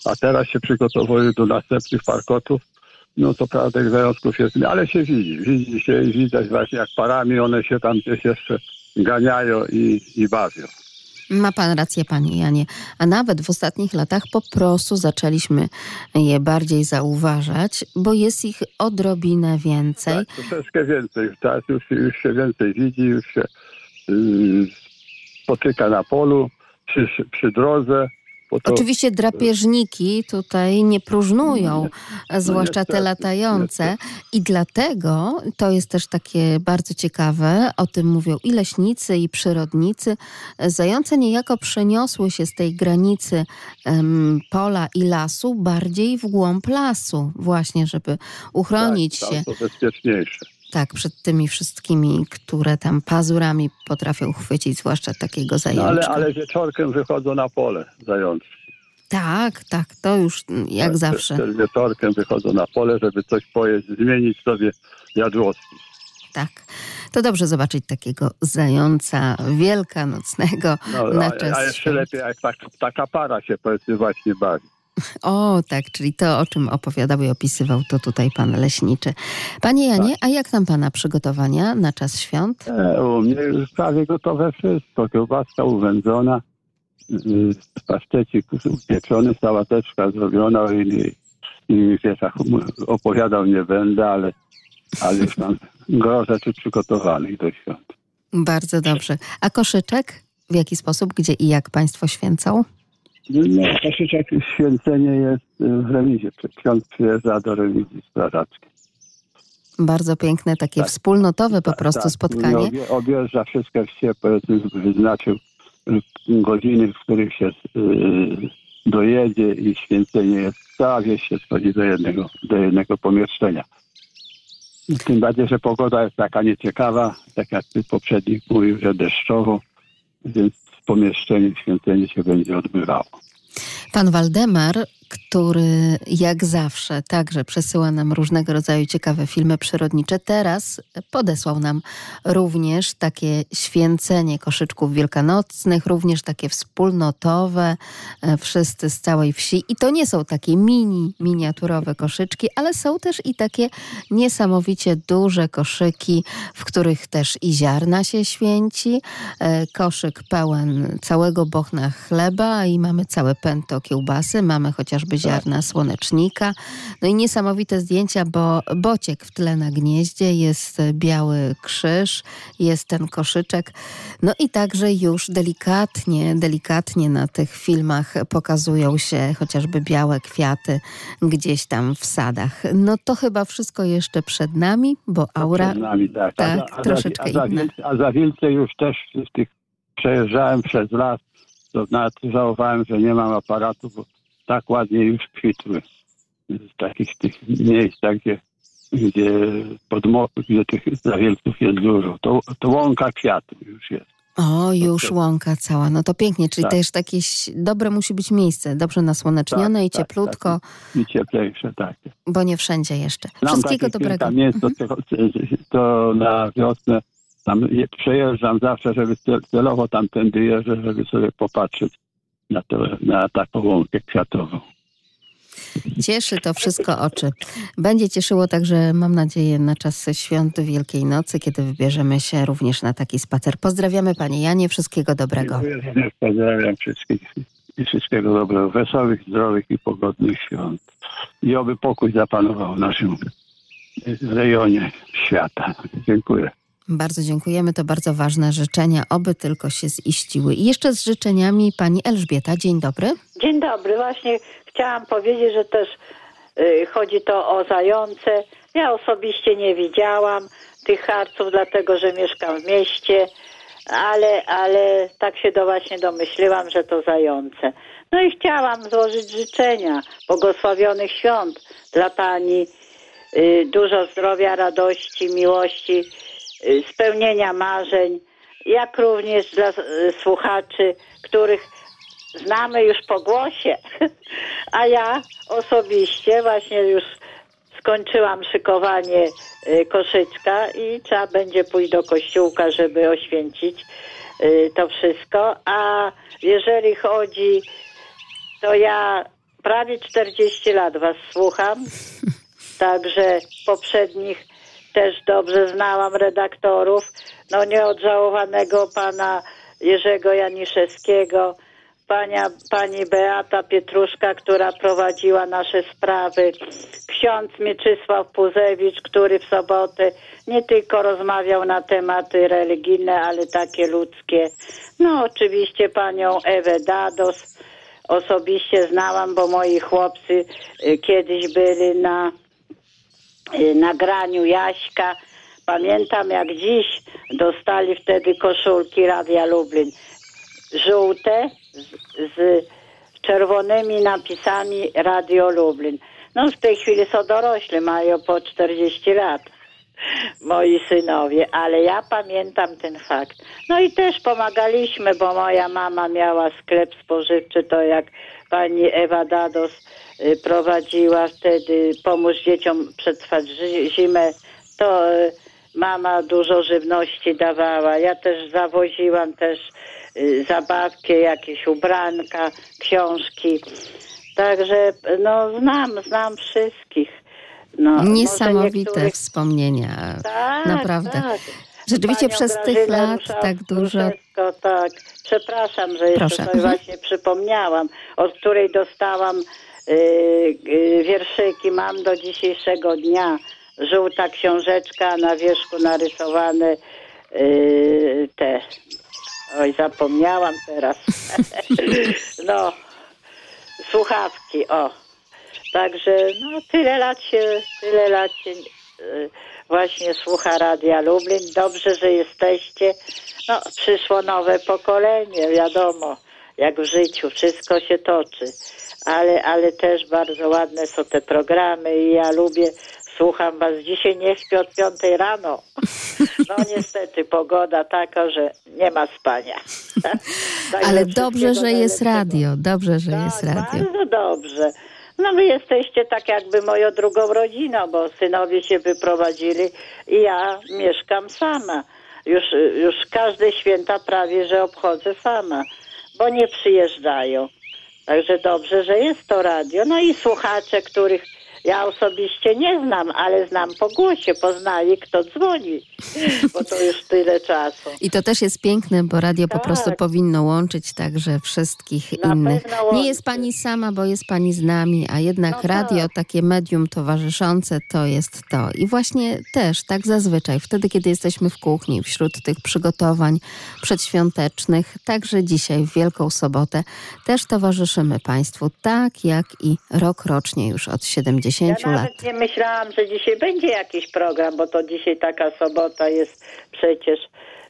A teraz się przygotowują do następnych parkotów. No to prawda, tych związków jest, ale się widzi. Widzi się i widać właśnie jak parami one się tam gdzieś jeszcze ganiają i, i bawią. Ma pan rację, panie Janie. A nawet w ostatnich latach po prostu zaczęliśmy je bardziej zauważać, bo jest ich odrobinę więcej. Tak, troszeczkę więcej. Teraz już, już się więcej widzi, już się yy, spotyka na polu, przy, przy drodze. To- Oczywiście drapieżniki tutaj nie próżnują, zwłaszcza te latające. I dlatego to jest też takie bardzo ciekawe, o tym mówią i leśnicy, i przyrodnicy. Zające niejako przeniosły się z tej granicy em, pola i lasu bardziej w głąb lasu, właśnie, żeby uchronić tak, się to bezpieczniejsze. Tak przed tymi wszystkimi, które tam pazurami potrafią chwycić, zwłaszcza takiego No, zajączka. ale, ale wieczorkiem wychodzą na pole zające. Tak, tak, to już jak Tak, zawsze. Też wieczorkiem wychodzą na pole, żeby coś pojeść, zmienić sobie jadłospis. Tak. To dobrze zobaczyć takiego zająca wielkanocnego No, na a, czas a jeszcze świąt. lepiej, jak tak, taka para się powiedzmy właśnie bawi. O, tak, czyli to, o czym opowiadał i opisywał, to tutaj pan leśniczy. Panie Janie, Tak. a jak tam pana przygotowania na czas świąt? E, u mnie już prawie gotowe wszystko. Kiełbaska uwędzona, y, pasztecik upieczony, sałateczka zrobiona i, i wiesz, ach, opowiadał nie będę, ale, ale już mam gro rzeczy przygotowanych do świąt. Bardzo dobrze. A koszyczek? W jaki sposób, gdzie i jak państwo święcą? No, koszyczek święcenie jest y, w remizie. Ksiądz przyjeżdża do remizji strażaczki. Bardzo piękne, takie wspólnotowe po prostu Tak, spotkanie. Obie, objeżdża wszystkie wsie, powiedzmy, wyznaczył y, godziny, w których się y, dojedzie i święcenie jest. Cała wieś się schodzi do jednego, do jednego pomieszczenia. Tym bardziej, że pogoda jest taka nieciekawa, tak jak ty poprzednik mówił, że deszczowo, więc w pomieszczeniu święcenie się będzie odbywało. Pan Waldemar, który jak zawsze także przesyła nam różnego rodzaju ciekawe filmy przyrodnicze, teraz podesłał nam również takie święcenie koszyczków wielkanocnych, również takie wspólnotowe, e, wszyscy z całej wsi. I to nie są takie mini, miniaturowe koszyczki, ale są też i takie niesamowicie duże koszyki, w których też i ziarna się święci, e, koszyk pełen całego bochna chleba i mamy całe pęto kiełbasy, mamy chociażby ziarna słonecznika. No i niesamowite zdjęcia, bo bociek w tle na gnieździe, jest biały krzyż, jest ten koszyczek. No i także już delikatnie, delikatnie na tych filmach pokazują się chociażby białe kwiaty gdzieś tam w sadach. No to chyba wszystko jeszcze przed nami, bo aura Przed nami, tak. tak, a, a, troszeczkę a, za, inna. Wielce- a za Wilce już też z tych przejeżdżałem przez las, to nawet żałowałem, że nie mam aparatu, bo tak ładnie już kwitły. Z takich tych miejsc, tak, gdzie, gdzie podmokły, gdzie tych zawielców jest dużo. To, to łąka kwiatów już jest. O, już łąka cała. No to pięknie, czyli Tak. też takie dobre musi być miejsce, dobrze nasłonecznione Tak, i tak, cieplutko, I cieplejsze takie. bo nie wszędzie jeszcze. Znam Wszystkiego dobrego. kilka miejsc, to, to na wiosnę tam je- przejeżdżam zawsze, żeby cel- celowo tamtędy jeżdżę, żeby sobie popatrzeć na, to, na taką łąkę kwiatową. Cieszy to wszystko oczy. Będzie cieszyło także, mam nadzieję, na czas świąt Wielkiej Nocy, kiedy wybierzemy się również na taki spacer. Pozdrawiamy Panie Janie, wszystkiego dobrego. Dziękuję, Pozdrawiam wszystkich i wszystkiego dobrego, wesołych, zdrowych i pogodnych świąt. I oby pokój zapanował w naszym rejonie świata. Dziękuję. Bardzo dziękujemy, to bardzo ważne życzenia, oby tylko się ziściły. I jeszcze z życzeniami Pani Elżbieta. Dzień dobry. Dzień dobry. Właśnie chciałam powiedzieć, że też y, chodzi to o zające. Ja osobiście nie widziałam tych harców, dlatego że mieszkam w mieście, ale, ale tak się do właśnie domyśliłam, że to zające. No i chciałam złożyć życzenia błogosławionych świąt dla Pani. Y, dużo zdrowia, radości, miłości, spełnienia marzeń, jak również dla y, słuchaczy, których znamy już po głosie, a ja osobiście właśnie już skończyłam szykowanie y, koszyczka i trzeba będzie pójść do kościółka, żeby oświęcić y, to wszystko. A jeżeli chodzi, to ja prawie 40 lat was słucham, także poprzednich też dobrze znałam redaktorów, no nieodżałowanego pana Jerzego Janiszewskiego, pania, pani Beata Pietruszka, która prowadziła nasze sprawy, ksiądz Mieczysław Puzewicz, który w sobotę nie tylko rozmawiał na tematy religijne, ale takie ludzkie. No oczywiście panią Ewę Dados. Osobiście znałam, bo moi chłopcy y, kiedyś byli na nagraniu Jaśka. Pamiętam jak dziś dostali wtedy koszulki Radia Lublin. Żółte z, z czerwonymi napisami Radio Lublin. No w tej chwili są dorośli, mają po 40 lat. Moi synowie, ale ja pamiętam ten fakt. No i też pomagaliśmy, bo moja mama miała sklep spożywczy, to jak pani Ewa Dados y, prowadziła wtedy pomóż dzieciom przetrwać zimę, to y, mama dużo żywności dawała. Ja też zawoziłam też y, zabawki, jakieś ubranka, książki. Także no znam, znam wszystkich. No, Niesamowite niektórych- wspomnienia. Tak, Naprawdę. tak. Rzeczywiście Panią przez tych lat tak dużo. Ruszewską, tak. Przepraszam, że jeszcze Proszę. sobie Mhm. właśnie przypomniałam, od której dostałam y, y, wierszyki. Mam do dzisiejszego dnia żółta książeczka, na wierzchu narysowane y, te. Oj, zapomniałam teraz. no, słuchawki, o. Także no, tyle lat się, tyle lat się y, właśnie słucha Radia Lublin. Dobrze, że jesteście. No, przyszło nowe pokolenie, wiadomo, jak w życiu, wszystko się toczy. Ale, ale też bardzo ładne są te programy i ja lubię, słucham was. Dzisiaj nie śpię od piątej rano. No niestety, pogoda taka, że nie ma spania. Także Ale dobrze, że jest radio. Dobrze, że jest Tak, radio. Bardzo dobrze. No wy jesteście tak jakby moją drugą rodziną, bo synowie się wyprowadzili i ja mieszkam sama. Już, już każde święta prawie, że obchodzę sama, bo nie przyjeżdżają. Także dobrze, że jest to radio. No i słuchacze, których ja osobiście nie znam, ale znam po głosie, poznaję kto dzwoni, bo to już tyle czasu. I to też jest piękne, bo radio po Tak. prostu powinno łączyć także wszystkich Na innych. Nie jest pani sama, bo jest pani z nami, a jednak No radio, tak. takie medium towarzyszące, to jest to. I właśnie też tak zazwyczaj, wtedy, kiedy jesteśmy w kuchni, wśród tych przygotowań przedświątecznych, także dzisiaj, w Wielką Sobotę, też towarzyszymy Państwu, tak jak i rok rocznie już od 70 Ja lat. nawet nie myślałam, że dzisiaj będzie jakiś program, bo to dzisiaj taka sobota jest przecież.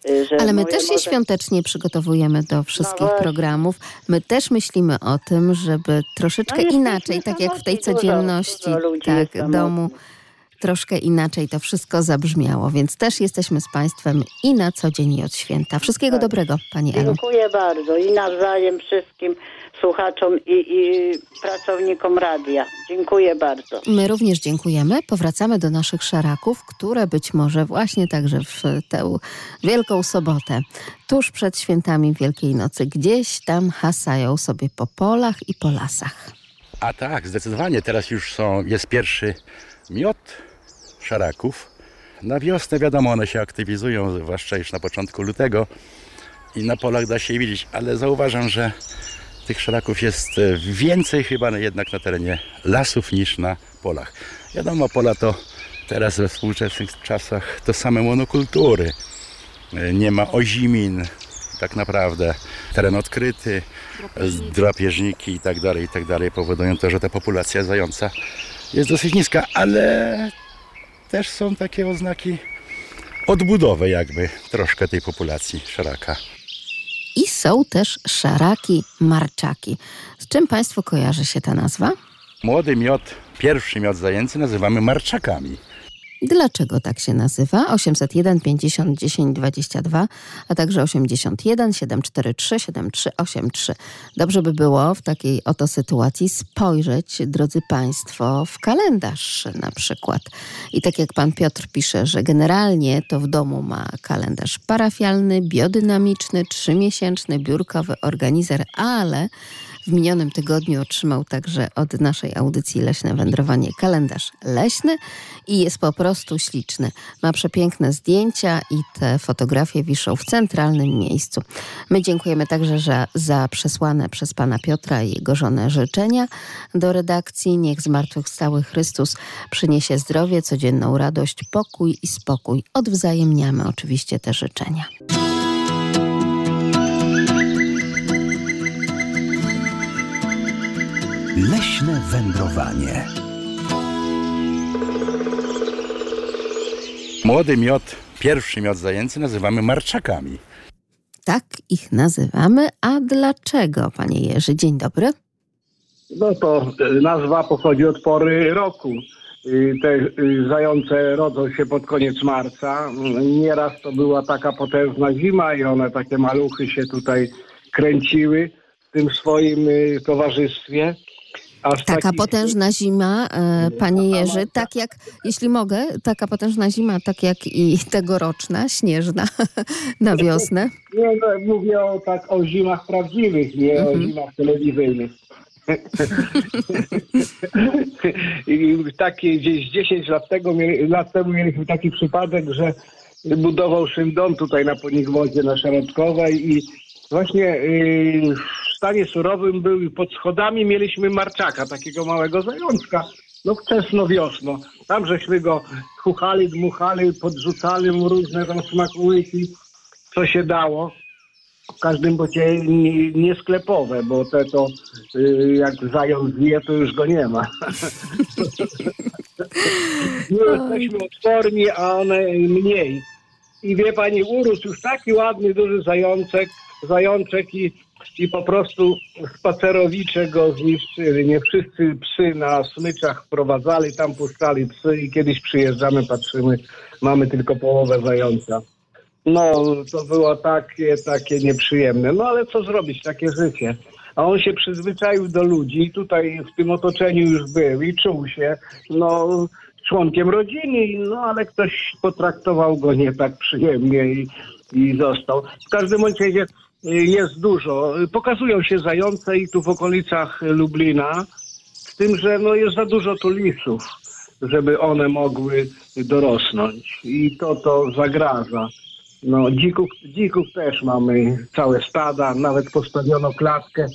y, Ale my mówię, też się może- świątecznie przygotowujemy do wszystkich No programów. My też myślimy o tym, żeby troszeczkę No inaczej, tak jak w tej dużo- codzienności dużo ludzi tak, domu, troszkę inaczej to wszystko zabrzmiało, więc też jesteśmy z Państwem i na co dzień i od święta. Wszystkiego dobrego, Pani Elu. Dziękuję bardzo i nawzajem wszystkim słuchaczom i, i pracownikom radia. Dziękuję bardzo. My również dziękujemy. Powracamy do naszych szaraków, które być może właśnie także w tę Wielką Sobotę, tuż przed świętami Wielkiej Nocy, gdzieś tam hasają sobie po polach i po lasach. A tak, zdecydowanie. Teraz już są, jest pierwszy miot szaraków. Na wiosnę wiadomo, one się aktywizują, zwłaszcza już na początku lutego i na polach da się je widzieć, ale zauważam, że tych szaraków jest e, więcej chyba jednak na terenie lasów niż na polach. Wiadomo, pola to teraz we współczesnych czasach to same monokultury. E, Nie ma ozimin, tak naprawdę. Teren odkryty, e, drapieżniki i tak dalej, i tak dalej powodują to, że ta populacja zająca jest dosyć niska, ale też są takie oznaki odbudowy jakby troszkę tej populacji szaraka. I są też szaraki, marczaki. Z czym Państwu kojarzy się ta nazwa? Młody miod, pierwszy miod zajęcy nazywamy marczakami. Dlaczego tak się nazywa? 801 50 10 22, a także 81 743 7383. Dobrze by było w takiej oto sytuacji spojrzeć, drodzy Państwo, w kalendarz na przykład. I tak jak pan Piotr pisze, że generalnie to w domu ma kalendarz parafialny, biodynamiczny, trzymiesięczny, biurkowy organizer, ale w minionym tygodniu otrzymał także od naszej audycji Leśne Wędrowanie kalendarz leśny i jest po prostu śliczny. Ma przepiękne zdjęcia i te fotografie wiszą w centralnym miejscu. My dziękujemy także za, za przesłane przez pana Piotra i jego żonę życzenia do redakcji. Niech zmartwychwstały Chrystus przyniesie zdrowie, codzienną radość, pokój i spokój. Odwzajemniamy oczywiście te życzenia. Leśne wędrowanie. Młody miod, pierwszy miod zajęcy nazywamy marczakami. Tak ich nazywamy. A dlaczego, panie Jerzy? Dzień dobry. No to e, nazwa pochodzi od pory roku. Te y, zające rodzą się pod koniec marca. Nieraz to była taka potężna zima i one takie maluchy się tutaj kręciły w tym swoim y, towarzystwie. Taka takich- potężna zima, e, panie Jerzy, tak jak, jeśli mogę, taka potężna zima, tak jak i tegoroczna, śnieżna na wiosnę. Nie, no, mówię o, tak, o zimach prawdziwych, nie o zimach telewizyjnych. Takie gdzieś 10 lat, tego, lat temu mieliśmy taki przypadek, że budował się dom tutaj na Ponigwodzie, na Szerodkowej i właśnie yy, stanie surowym był i pod schodami mieliśmy marczaka, takiego małego zajączka. No wczesno wiosno. Tam żeśmy go chuchali, dmuchali, podrzucali mu różne tam smakołyki, co się dało. W każdym bocie nie, nie sklepowe, bo te to y, jak zając zje, to już go nie ma. nie jesteśmy odporni, a one mniej. I wie pani, urósł już taki ładny, duży zajączek, zajączek i, i po prostu spacerowicze go zniszczyli. Nie wszyscy psy na smyczach wprowadzali, tam puszczali psy i kiedyś przyjeżdżamy, patrzymy, mamy tylko połowę zająca. No, to było takie, takie nieprzyjemne. No ale co zrobić, takie życie. A on się przyzwyczaił do ludzi, tutaj w tym otoczeniu już był i czuł się, no, członkiem rodziny, no ale ktoś potraktował go nie tak przyjemnie i, i został. W każdym razie y, jest dużo. Pokazują się zające i tu w okolicach Lublina, z tym, że no, jest za dużo tu lisów, żeby one mogły dorosnąć i to to zagraża. No, dzików, dzików też mamy całe stada, nawet postawiono klatkę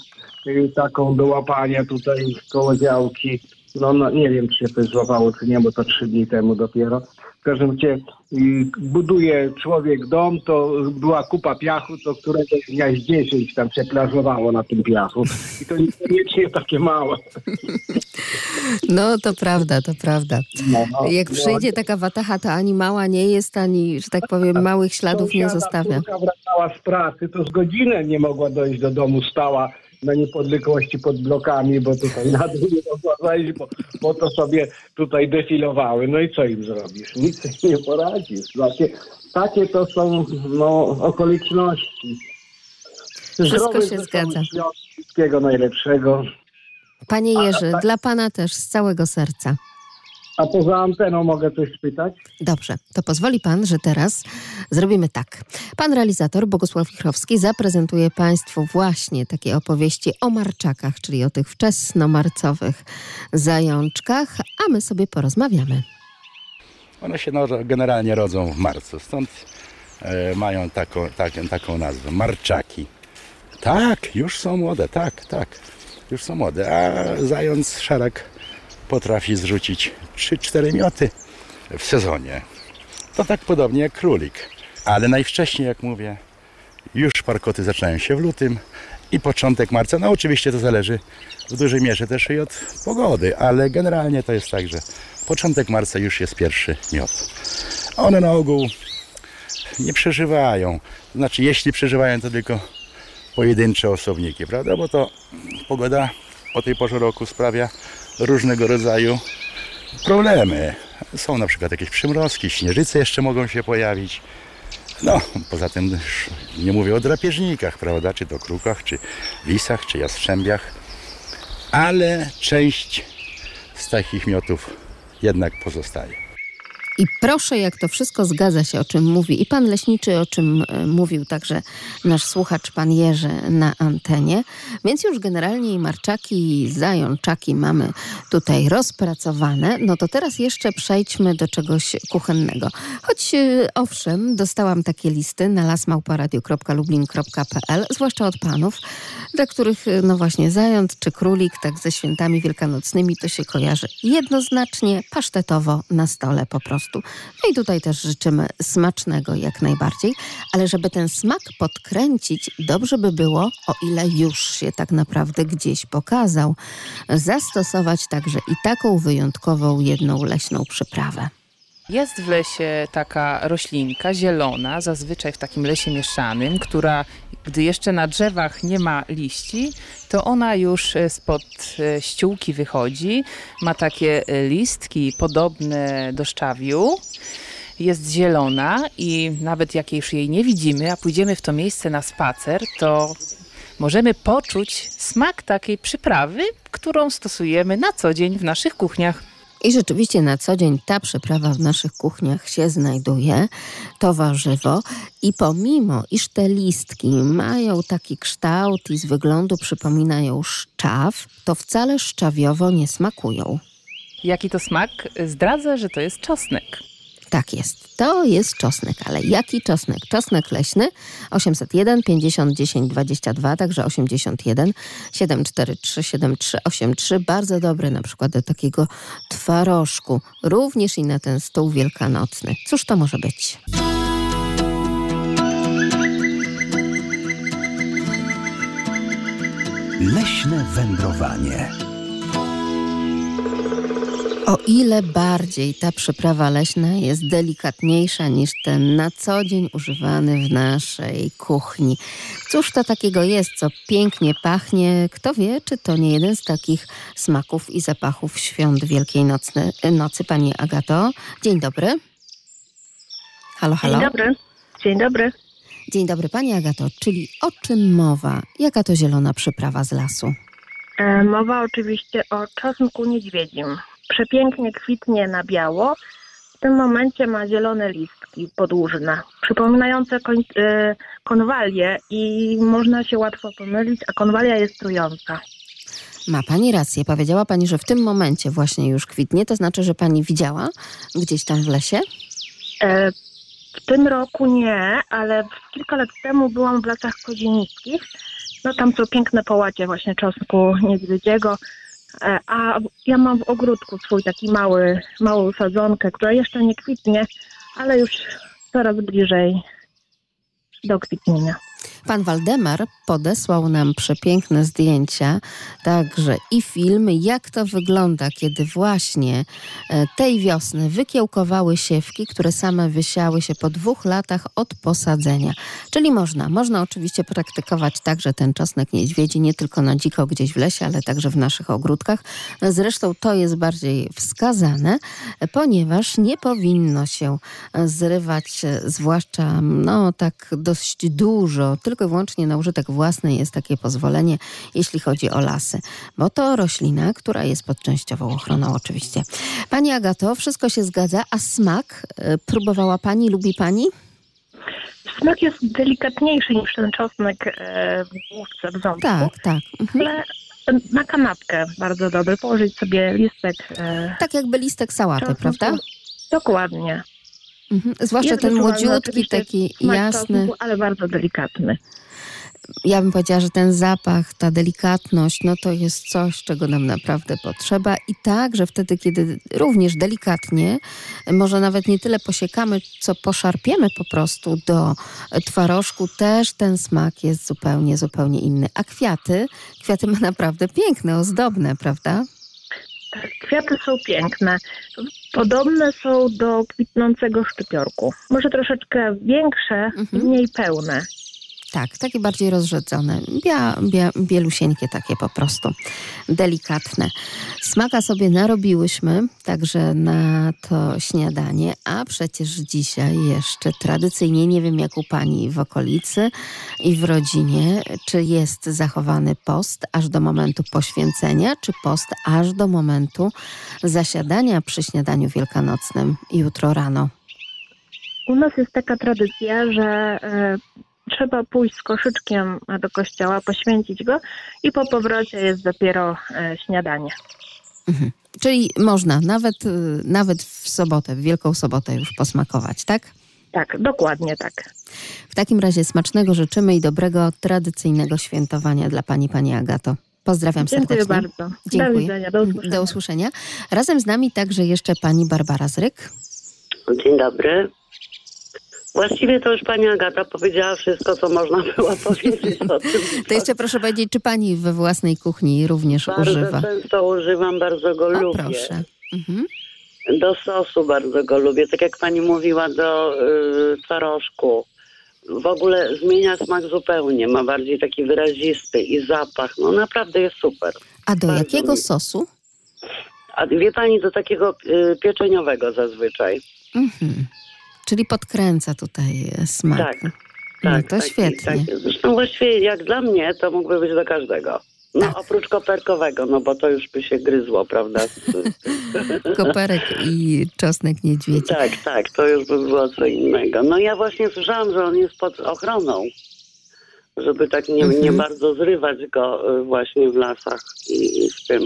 y, taką do łapania tutaj koło działki. No, no nie wiem, czy się to złapało, czy nie, bo to trzy dni temu dopiero. W każdym razie y, buduje człowiek dom, to była kupa piachu, to któregoś dnia z 10 tam się plażowało na tym piachu. I to niekoniecznie takie małe. No to prawda, to prawda. No, no, Jak no. przyjdzie taka watacha, to ani mała nie jest, ani, że tak powiem, małych śladów nie zostawia. córka wracała z pracy, to z godzinę nie mogła dojść do domu, stała na niepodległości pod blokami, bo tutaj na dół nie mogła wejść, bo, bo to sobie tutaj defilowały. No i co im zrobisz? Nic nie poradzisz. Takie, takie to są no, okoliczności. Wszystko się zgadza. Wszystkiego najlepszego. Panie Jerzy, dla pana też z całego serca. A poza anteną mogę coś spytać? Dobrze, to pozwoli pan, że teraz zrobimy tak. Pan realizator Bogusław Wichrowski zaprezentuje państwu właśnie takie opowieści o marczakach, czyli o tych wczesnomarcowych zajączkach, a my sobie porozmawiamy. One się no, generalnie rodzą w marcu, stąd e, mają taką, tak, taką nazwę, marczaki. Tak, już są młode, tak, tak, już są młode, a zając szarak potrafi zrzucić 3-4 mioty w sezonie. To tak podobnie jak królik, ale najwcześniej, jak mówię, już parkoty zaczynają się w lutym i początek marca. No oczywiście to zależy w dużej mierze też i od pogody, ale generalnie to jest tak, że początek marca już jest pierwszy miod. One na ogół nie przeżywają. Znaczy, jeśli przeżywają, to tylko pojedyncze osobniki, prawda? Bo to pogoda o tej porze roku sprawia różnego rodzaju problemy. Są na przykład jakieś przymrozki, śnieżyce jeszcze mogą się pojawić. No, poza tym nie mówię o drapieżnikach, prawda? Czy to krukach, czy lisach, czy jastrzębiach. Ale część z takich miotów jednak pozostaje. I proszę, jak to wszystko zgadza się, o czym mówi i pan leśniczy, o czym e, mówił także nasz słuchacz, pan Jerzy, na antenie. Więc już generalnie i marczaki, i zajączaki mamy tutaj rozpracowane. No to teraz jeszcze przejdźmy do czegoś kuchennego. Choć e, owszem, dostałam takie listy na lasmałparadio.lublin.pl, zwłaszcza od panów, dla których e, no właśnie zając czy królik, tak ze świętami wielkanocnymi, to się kojarzy jednoznacznie, pasztetowo na stole po prostu. No i tutaj też życzymy smacznego jak najbardziej, ale żeby ten smak podkręcić, dobrze by było, o ile już się tak naprawdę gdzieś pokazał, zastosować także i taką wyjątkową jedną leśną przyprawę. Jest w lesie taka roślinka zielona, zazwyczaj w takim lesie mieszanym, która gdy jeszcze na drzewach nie ma liści, to ona już e, spod e, ściółki wychodzi. Ma takie e, listki podobne do szczawiu. Jest zielona i nawet jak już jej nie widzimy, a pójdziemy w to miejsce na spacer, to możemy poczuć smak takiej przyprawy, którą stosujemy na co dzień w naszych kuchniach. I rzeczywiście na co dzień ta przyprawa w naszych kuchniach się znajduje, to warzywo. I pomimo, iż te listki mają taki kształt i z wyglądu przypominają szczaw, to wcale szczawiowo nie smakują. Jaki to smak? Zdradzę, że to jest czosnek. Tak jest. To jest czosnek, ale jaki czosnek? Czosnek leśny 801 50 10 22, także 81 743 7383. Bardzo dobry na przykład do takiego twarożku, również i na ten stół wielkanocny. Cóż to może być? Leśne wędrowanie. O ile bardziej ta przyprawa leśna jest delikatniejsza niż ten na co dzień używany w naszej kuchni. Cóż to takiego jest, co pięknie pachnie? Kto wie, czy to nie jeden z takich smaków i zapachów świąt Wielkiej Nocny, Nocy, Pani Agato? Dzień dobry. Halo, halo. Dzień dobry. Dzień dobry. Dzień dobry, Pani Agato. Czyli o czym mowa? Jaka to zielona przyprawa z lasu? E, Mowa oczywiście o czosnku niedźwiedzim. Przepięknie kwitnie na biało. W tym momencie ma zielone listki podłużne, przypominające koń, e, konwalię i można się łatwo pomylić, a konwalia jest trująca. Ma Pani rację. Powiedziała Pani, że w tym momencie właśnie już kwitnie. To znaczy, że Pani widziała gdzieś tam w lesie? E, W tym roku nie, ale kilka lat temu byłam w lasach kozienickich. No tam są piękne połacie właśnie czosnku niedźwiedziego. E, A ja mam w ogródku swój taki mały, małą sadzonkę, która jeszcze nie kwitnie, ale już coraz bliżej do kwitnienia. Pan Waldemar podesłał nam przepiękne zdjęcia, także i film, jak to wygląda, kiedy właśnie e, tej wiosny wykiełkowały siewki, które same wysiały się po dwóch latach od posadzenia. Czyli można, można oczywiście praktykować także ten czosnek niedźwiedzi, nie tylko na dziko gdzieś w lesie, ale także w naszych ogródkach. Zresztą to jest bardziej wskazane, ponieważ nie powinno się zrywać, e, zwłaszcza no tak dość dużo, tylko i wyłącznie na użytek własny jest takie pozwolenie, jeśli chodzi o lasy, bo to roślina, która jest pod częściową ochroną oczywiście. Pani Agato, wszystko się zgadza, a smak e, próbowała Pani, lubi Pani? Smak jest delikatniejszy niż ten czosnek e, w główce w ząbku. Tak, tak. Ale na kanapkę bardzo dobry. Położyć sobie listek. E, Tak jakby listek sałaty, czosnku. prawda? Dokładnie. Mhm. Zwłaszcza Jest ten młodziutki, taki jasny. czosnku, ale bardzo delikatny. Ja bym powiedziała, że ten zapach, ta delikatność, no to jest coś, czego nam naprawdę potrzeba. I tak, że wtedy, kiedy również delikatnie, może nawet nie tyle posiekamy, co poszarpiemy po prostu do twarożku, też ten smak jest zupełnie, zupełnie inny. A kwiaty, kwiaty ma naprawdę piękne, ozdobne, prawda? Tak, kwiaty są piękne. Podobne są do kwitnącego szczypiorku. Może troszeczkę większe i mniej pełne. Tak, takie bardziej rozrzedzone, bia, bia, bielusieńkie takie po prostu, delikatne. Smaka sobie narobiłyśmy także na to śniadanie, a przecież dzisiaj jeszcze tradycyjnie, nie wiem jak u Pani w okolicy i w rodzinie, czy jest zachowany post aż do momentu poświęcenia, czy post aż do momentu zasiadania przy śniadaniu wielkanocnym jutro rano. U nas jest taka tradycja, że e, trzeba pójść z koszyczkiem do kościoła, poświęcić go i po powrocie jest dopiero e, śniadanie. Czyli można nawet, y, nawet w sobotę, w Wielką Sobotę już posmakować, tak? Tak, dokładnie tak. W takim razie smacznego życzymy i dobrego, tradycyjnego świętowania dla Pani, Pani Agato. Pozdrawiam Dziękuję serdecznie. bardzo. Do Dziękuję. widzenia, do usłyszenia. Do usłyszenia. Razem z nami także jeszcze Pani Barbara Zryk. Dzień dobry. Właściwie to już pani Agata powiedziała wszystko, co można było powiedzieć o tym. To jeszcze proszę powiedzieć, czy Pani we własnej kuchni również Bardzo używa? często używam, bardzo go O, lubię. proszę. Mhm. Do sosu bardzo go lubię. Tak jak pani mówiła, do y, twarożku. W ogóle zmienia smak zupełnie. Ma bardziej taki wyrazisty i zapach. No naprawdę jest super. A do Bardzo jakiego mi- sosu? A wie pani, do takiego y, pieczeniowego zazwyczaj. Mhm. Czyli podkręca tutaj e, smak. Tak. No Tak, to taki- świetnie. taki- Zresztą właściwie jak dla mnie to mógłby być do każdego. No Tak. oprócz koperkowego, no bo to już by się gryzło, prawda? Koperek i czosnek niedźwiedzi. tak, tak, to już by było co innego. No ja właśnie słyszałam, że on jest pod ochroną, żeby tak nie, Mhm. nie bardzo zrywać go y, właśnie w lasach i, i w tym.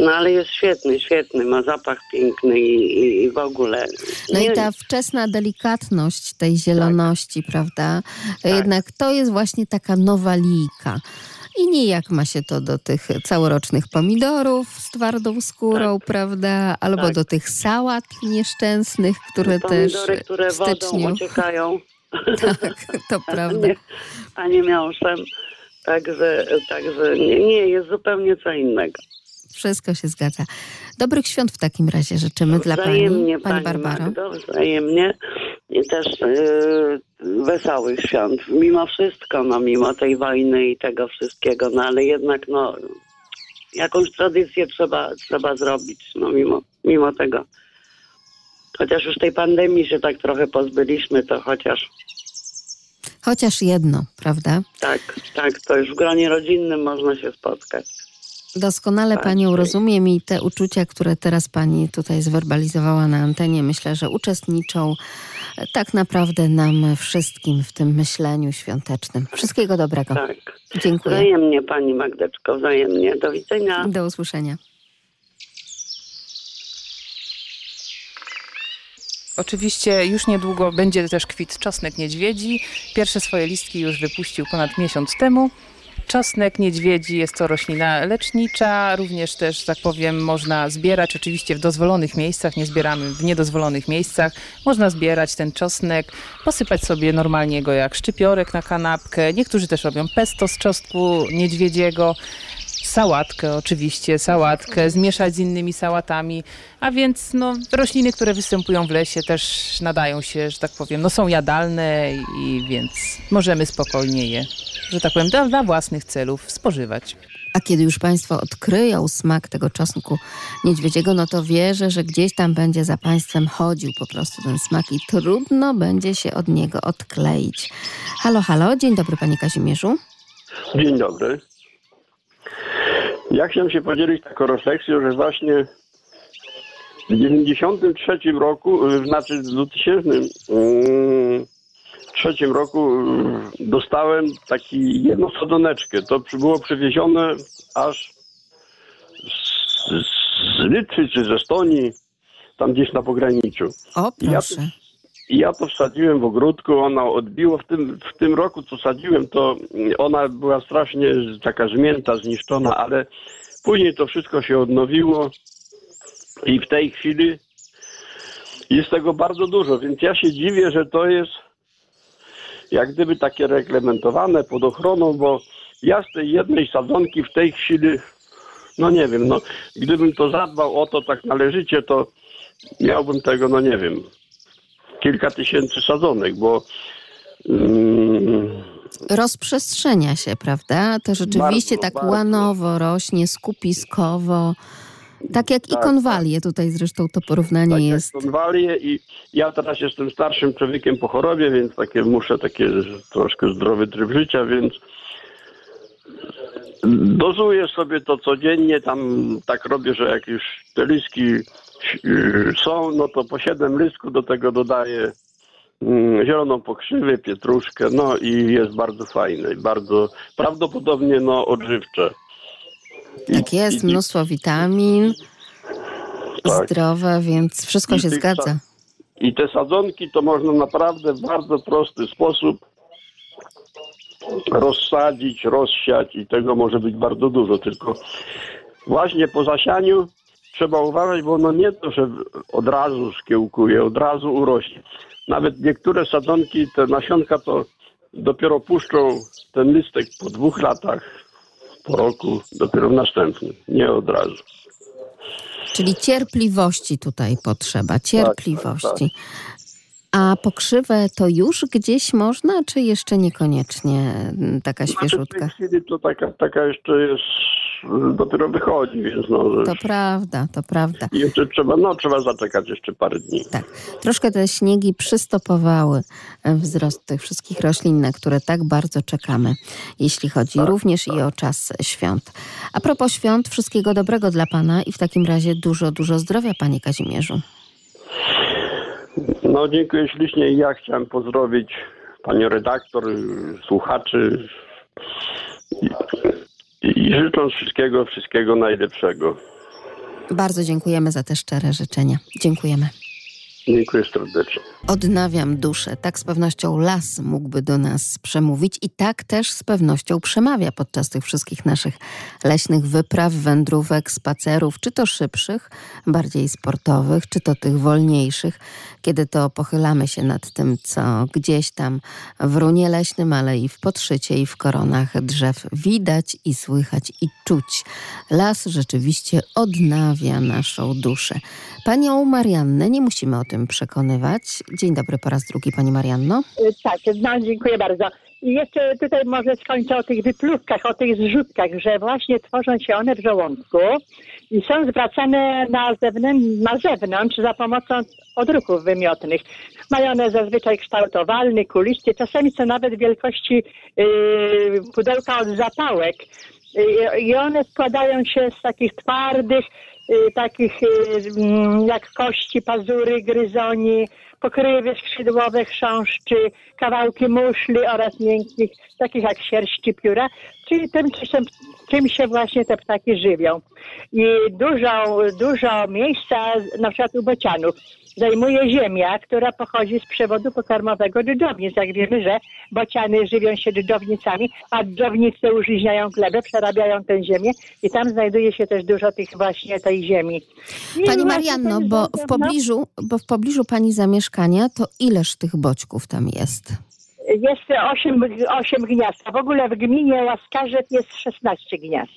No ale jest świetny, świetny, ma zapach piękny i, i, i w ogóle. No i ta wczesna delikatność tej zieloności, prawda? Tak. Jednak to jest właśnie taka nowa lijka. I nijak ma się to do tych całorocznych pomidorów z twardą skórą, prawda? Albo Tak. do tych sałat nieszczęsnych, które też Pomidory, które w styczniu. ociekają. Tak, to prawda. nie, a nie miąższem. Także, także nie, nie, jest zupełnie co innego. Wszystko się zgadza. Dobrych świąt w takim razie życzymy dla Pani, Wzajemnie, Pani Pani Barbaro. Magdo, wzajemnie. I też yy, wesołych świąt. Mimo wszystko, no mimo tej wojny i tego wszystkiego, no ale jednak no jakąś tradycję trzeba, trzeba zrobić, no mimo, mimo tego. Chociaż już tej pandemii się tak trochę pozbyliśmy, to chociaż Chociaż jedno, prawda? tak, tak, to już w gronie rodzinnym można się spotkać. Doskonale Tak, Panią rozumiem i te uczucia, które teraz Pani tutaj zwerbalizowała na antenie, myślę, że uczestniczą tak naprawdę nam wszystkim w tym myśleniu świątecznym. Wszystkiego dobrego. Tak. Dziękuję. Wzajemnie Pani Magdeczko, wzajemnie. Do widzenia. Do usłyszenia. Oczywiście już niedługo będzie też kwit czosnek niedźwiedzi. Pierwsze swoje listki już wypuścił ponad miesiąc temu. Czosnek niedźwiedzi jest to roślina lecznicza, również też, tak powiem, można zbierać oczywiście w dozwolonych miejscach, nie zbieramy w niedozwolonych miejscach. Można zbierać ten czosnek, posypać sobie normalnie go jak szczypiorek na kanapkę. Niektórzy też robią pesto z czosnku niedźwiedziego. Sałatkę oczywiście, sałatkę, zmieszać z innymi sałatami, a więc no, rośliny, które występują w lesie też nadają się, że tak powiem, no są jadalne i więc możemy spokojnie je, że tak powiem, dla, dla własnych celów spożywać. A kiedy już Państwo odkryją smak tego czosnku niedźwiedziego, no to wierzę, że gdzieś tam będzie za Państwem chodził po prostu ten smak i trudno będzie się od niego odkleić. Halo, halo, dzień dobry Panie Kazimierzu. Dzień dobry. Ja chciałem się podzielić taką refleksją, że właśnie w 93 roku, y, znaczy w 2003 roku y, dostałem taki jedną sadoneczkę. To było przywiezione aż z, z Litwy czy z Estonii, tam gdzieś na pograniczu. O, I ja, proszę. I ja to wsadziłem w ogródku, ona odbiło w tym, w tym roku, co sadziłem, to ona była strasznie taka zmięta, zniszczona, ale później to wszystko się odnowiło i w tej chwili jest tego bardzo dużo, więc ja się dziwię, że to jest jak gdyby takie reglementowane pod ochroną, bo ja z tej jednej sadzonki w tej chwili, no nie wiem, no gdybym to zadbał o to tak należycie, to miałbym tego, no nie wiem, kilka tysięcy sadzonek, bo mm, Rozprzestrzenia się, prawda? To rzeczywiście Bardzo, tak bardzo. łanowo rośnie, skupiskowo. Tak jak i Tak, konwalie, tutaj zresztą to porównanie jest. konwalie i ja teraz jestem starszym człowiekiem po chorobie, więc takie muszę takie troszkę zdrowy tryb życia, więc dozuję sobie to codziennie, tam tak robię, że jak już te listki yy, są, no to po 7 listków do tego dodaję mm, zieloną pokrzywę, pietruszkę, no i jest bardzo fajne i bardzo prawdopodobnie no odżywcze. Tak jest, mnóstwo witamin, zdrowe, więc wszystko I się zgadza. sa- I te sadzonki to można naprawdę w bardzo prosty sposób rozsadzić, rozsiać i tego może być bardzo dużo, tylko właśnie po zasianiu trzeba uważać, bo ono nie to, że od razu szkiełkuje, od razu urośnie. Nawet niektóre sadzonki, te nasionka to dopiero puszczą ten listek po dwóch latach, po roku, dopiero w następnym, nie od razu. Czyli cierpliwości tutaj potrzeba, Tak, cierpliwości. A pokrzywę to już gdzieś można, czy jeszcze niekoniecznie mm, taka Znaczy, w tej świeżutka? chwili to taka, taka jeszcze jest, dopiero wychodzi, więc no, To prawda, to prawda. i jeszcze trzeba, no trzeba zaczekać jeszcze parę dni. Tak. Troszkę te śniegi przystopowały e, wzrost tych wszystkich roślin, na które tak bardzo czekamy, jeśli chodzi Tak, również i o czas świąt. A propos świąt, wszystkiego dobrego dla Pana i w takim razie dużo, dużo zdrowia, Panie Kazimierzu. No dziękuję ślicznie ja chciałem pozdrowić panią redaktor, y, słuchaczy i, życząc wszystkiego, wszystkiego najlepszego. Bardzo dziękujemy za te szczere życzenia. Dziękujemy. Dziękuję serdecznie. Odnawiam duszę. Tak z pewnością las mógłby do nas przemówić i tak też z pewnością przemawia podczas tych wszystkich naszych leśnych wypraw, wędrówek, spacerów, czy to szybszych, bardziej sportowych, czy to tych wolniejszych, kiedy to pochylamy się nad tym, co gdzieś tam w runie leśnym, ale i w podszycie i w koronach drzew widać i słychać i czuć. Las rzeczywiście odnawia naszą duszę. Panią Mariannę nie musimy o tym przekonywać. Dzień dobry po raz drugi, Pani Marianno. Y, Tak, dziękuję bardzo. I jeszcze tutaj może skończę o tych wypluwkach, o tych zrzutkach, że właśnie tworzą się one w żołądku i są zwracane na, zewnątrz, na zewnątrz za pomocą odruchów wymiotnych. Mają one zazwyczaj kształt owalny, kulisty, czasami są nawet wielkości yy, pudełka od zapałek. Y, I one składają się z takich twardych, takich y, mm, jak kości, pazury, gryzoni, pokrywy skrzydłowe, chrząszczy, kawałki muszli oraz miękkich, takich jak sierści pióra, czyli tym, czym się właśnie te ptaki żywią. I dużo, dużo miejsca, na przykład u bocianów, zajmuje ziemia, która pochodzi z przewodu pokarmowego dżdżownic. Jak wiemy, że bociany żywią się dżdżownicami, a dżdżownice użyźniają glebę, przerabiają tę ziemię i tam znajduje się też dużo tych właśnie tej ziemi. I Pani Marianno, bo w pobliżu, bo w pobliżu pani zamieszkania, to ileż tych boćków tam jest? Jest 8, 8 gniazd, a w ogóle w gminie Łaskarzew jest 16 gniazd.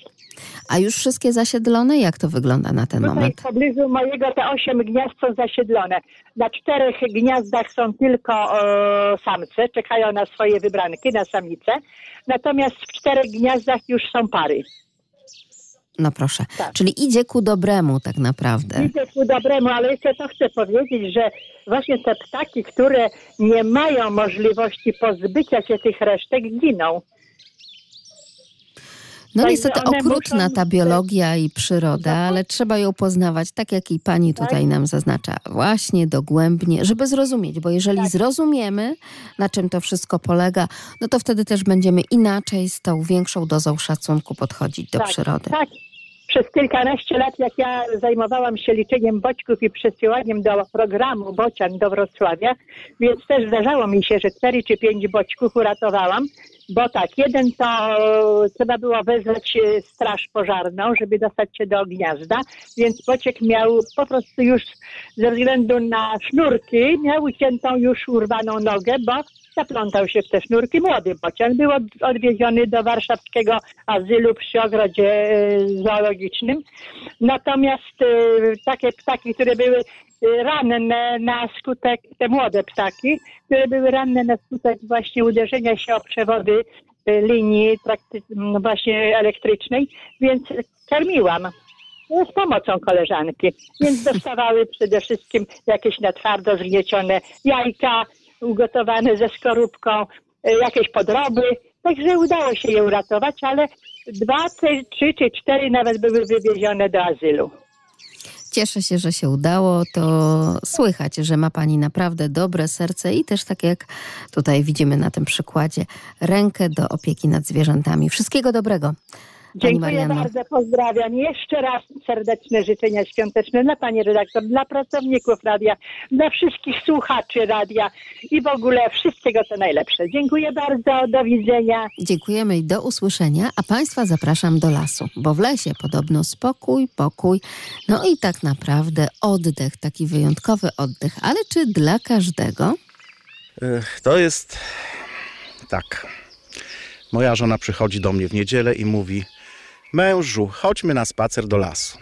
A już wszystkie zasiedlone? Jak to wygląda na ten Tutaj moment? w pobliżu mojego te 8 gniazd są zasiedlone. Na czterech gniazdach są tylko e, samce, czekają na swoje wybranki, na samice. Natomiast w czterech gniazdach już są pary. No proszę. Tak. Czyli idzie ku dobremu tak naprawdę. Idzie ku dobremu, ale jeszcze to chcę powiedzieć, że właśnie te ptaki, które nie mają możliwości pozbycia się tych resztek, giną. No Także niestety okrutna muszą- ta biologia i przyroda, ale trzeba ją poznawać, tak jak i pani tutaj Tak. nam zaznacza, właśnie dogłębnie, żeby zrozumieć, bo jeżeli Tak. zrozumiemy, na czym to wszystko polega, no to wtedy też będziemy inaczej z tą większą dozą szacunku podchodzić do tak, przyrody. Tak. Przez kilkanaście lat, jak ja zajmowałam się liczeniem boćków i przesyłaniem do programu bocian do Wrocławia, więc też zdarzało mi się, że cztery czy pięć boćków uratowałam, bo tak, jeden to trzeba było wezwać e, straż pożarną, żeby dostać się do gniazda, więc bociek miał po prostu już ze względu na sznurki, miał uciętą już urwaną nogę, bo zaplątał się w te sznurki młody bocian. Był od, odwieziony do warszawskiego azylu przy ogrodzie e, zoologicznym. Natomiast e, takie ptaki, które były e, ranne na skutek, te młode ptaki, które były ranne na skutek właśnie uderzenia się o przewody linii właśnie elektrycznej, więc karmiłam z pomocą koleżanki. Więc dostawały przede wszystkim jakieś na twardo zgniecione jajka ugotowane ze skorupką, e, jakieś podroby. Także udało się je uratować, ale dwa, trzy czy cztery nawet były wywiezione do azylu. Cieszę się, że się udało. To słychać, że ma Pani naprawdę dobre serce i też, tak jak tutaj widzimy na tym przykładzie, rękę do opieki nad zwierzętami. Wszystkiego dobrego. Dziękuję bardzo, pozdrawiam. Jeszcze raz serdeczne życzenia świąteczne dla Pani redaktor, dla pracowników radia, dla wszystkich słuchaczy radia i w ogóle wszystkiego co najlepsze. Dziękuję bardzo, do widzenia. Dziękujemy i do usłyszenia, a Państwa zapraszam do lasu, bo w lesie podobno spokój, pokój, no i tak naprawdę oddech, taki wyjątkowy oddech, ale czy dla każdego? To jest tak. Moja żona przychodzi do mnie w niedzielę i mówi: Mężu, chodźmy na spacer do lasu.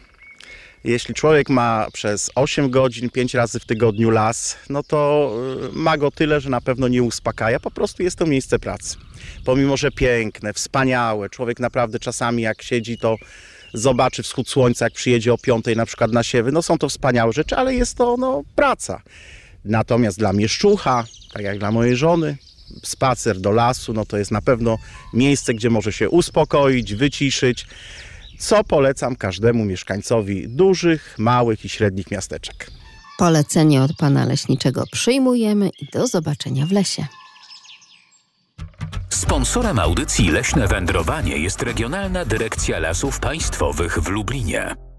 Jeśli człowiek ma przez 8 godzin, 5 razy w tygodniu las, no to y, ma go tyle, że na pewno nie uspokaja. Po prostu jest to miejsce pracy. Pomimo, że piękne, wspaniałe, człowiek naprawdę czasami jak siedzi, to zobaczy wschód słońca, jak przyjedzie o 5 na przykład na siewy. No są to wspaniałe rzeczy, ale jest to no, praca. Natomiast dla mieszczucha, tak jak dla mojej żony, spacer do lasu, no to jest na pewno miejsce, gdzie może się uspokoić, wyciszyć, co polecam każdemu mieszkańcowi dużych, małych i średnich miasteczek. Polecenie od Pana Leśniczego przyjmujemy i do zobaczenia w lesie. Sponsorem audycji Leśne Wędrowanie jest Regionalna Dyrekcja Lasów Państwowych w Lublinie.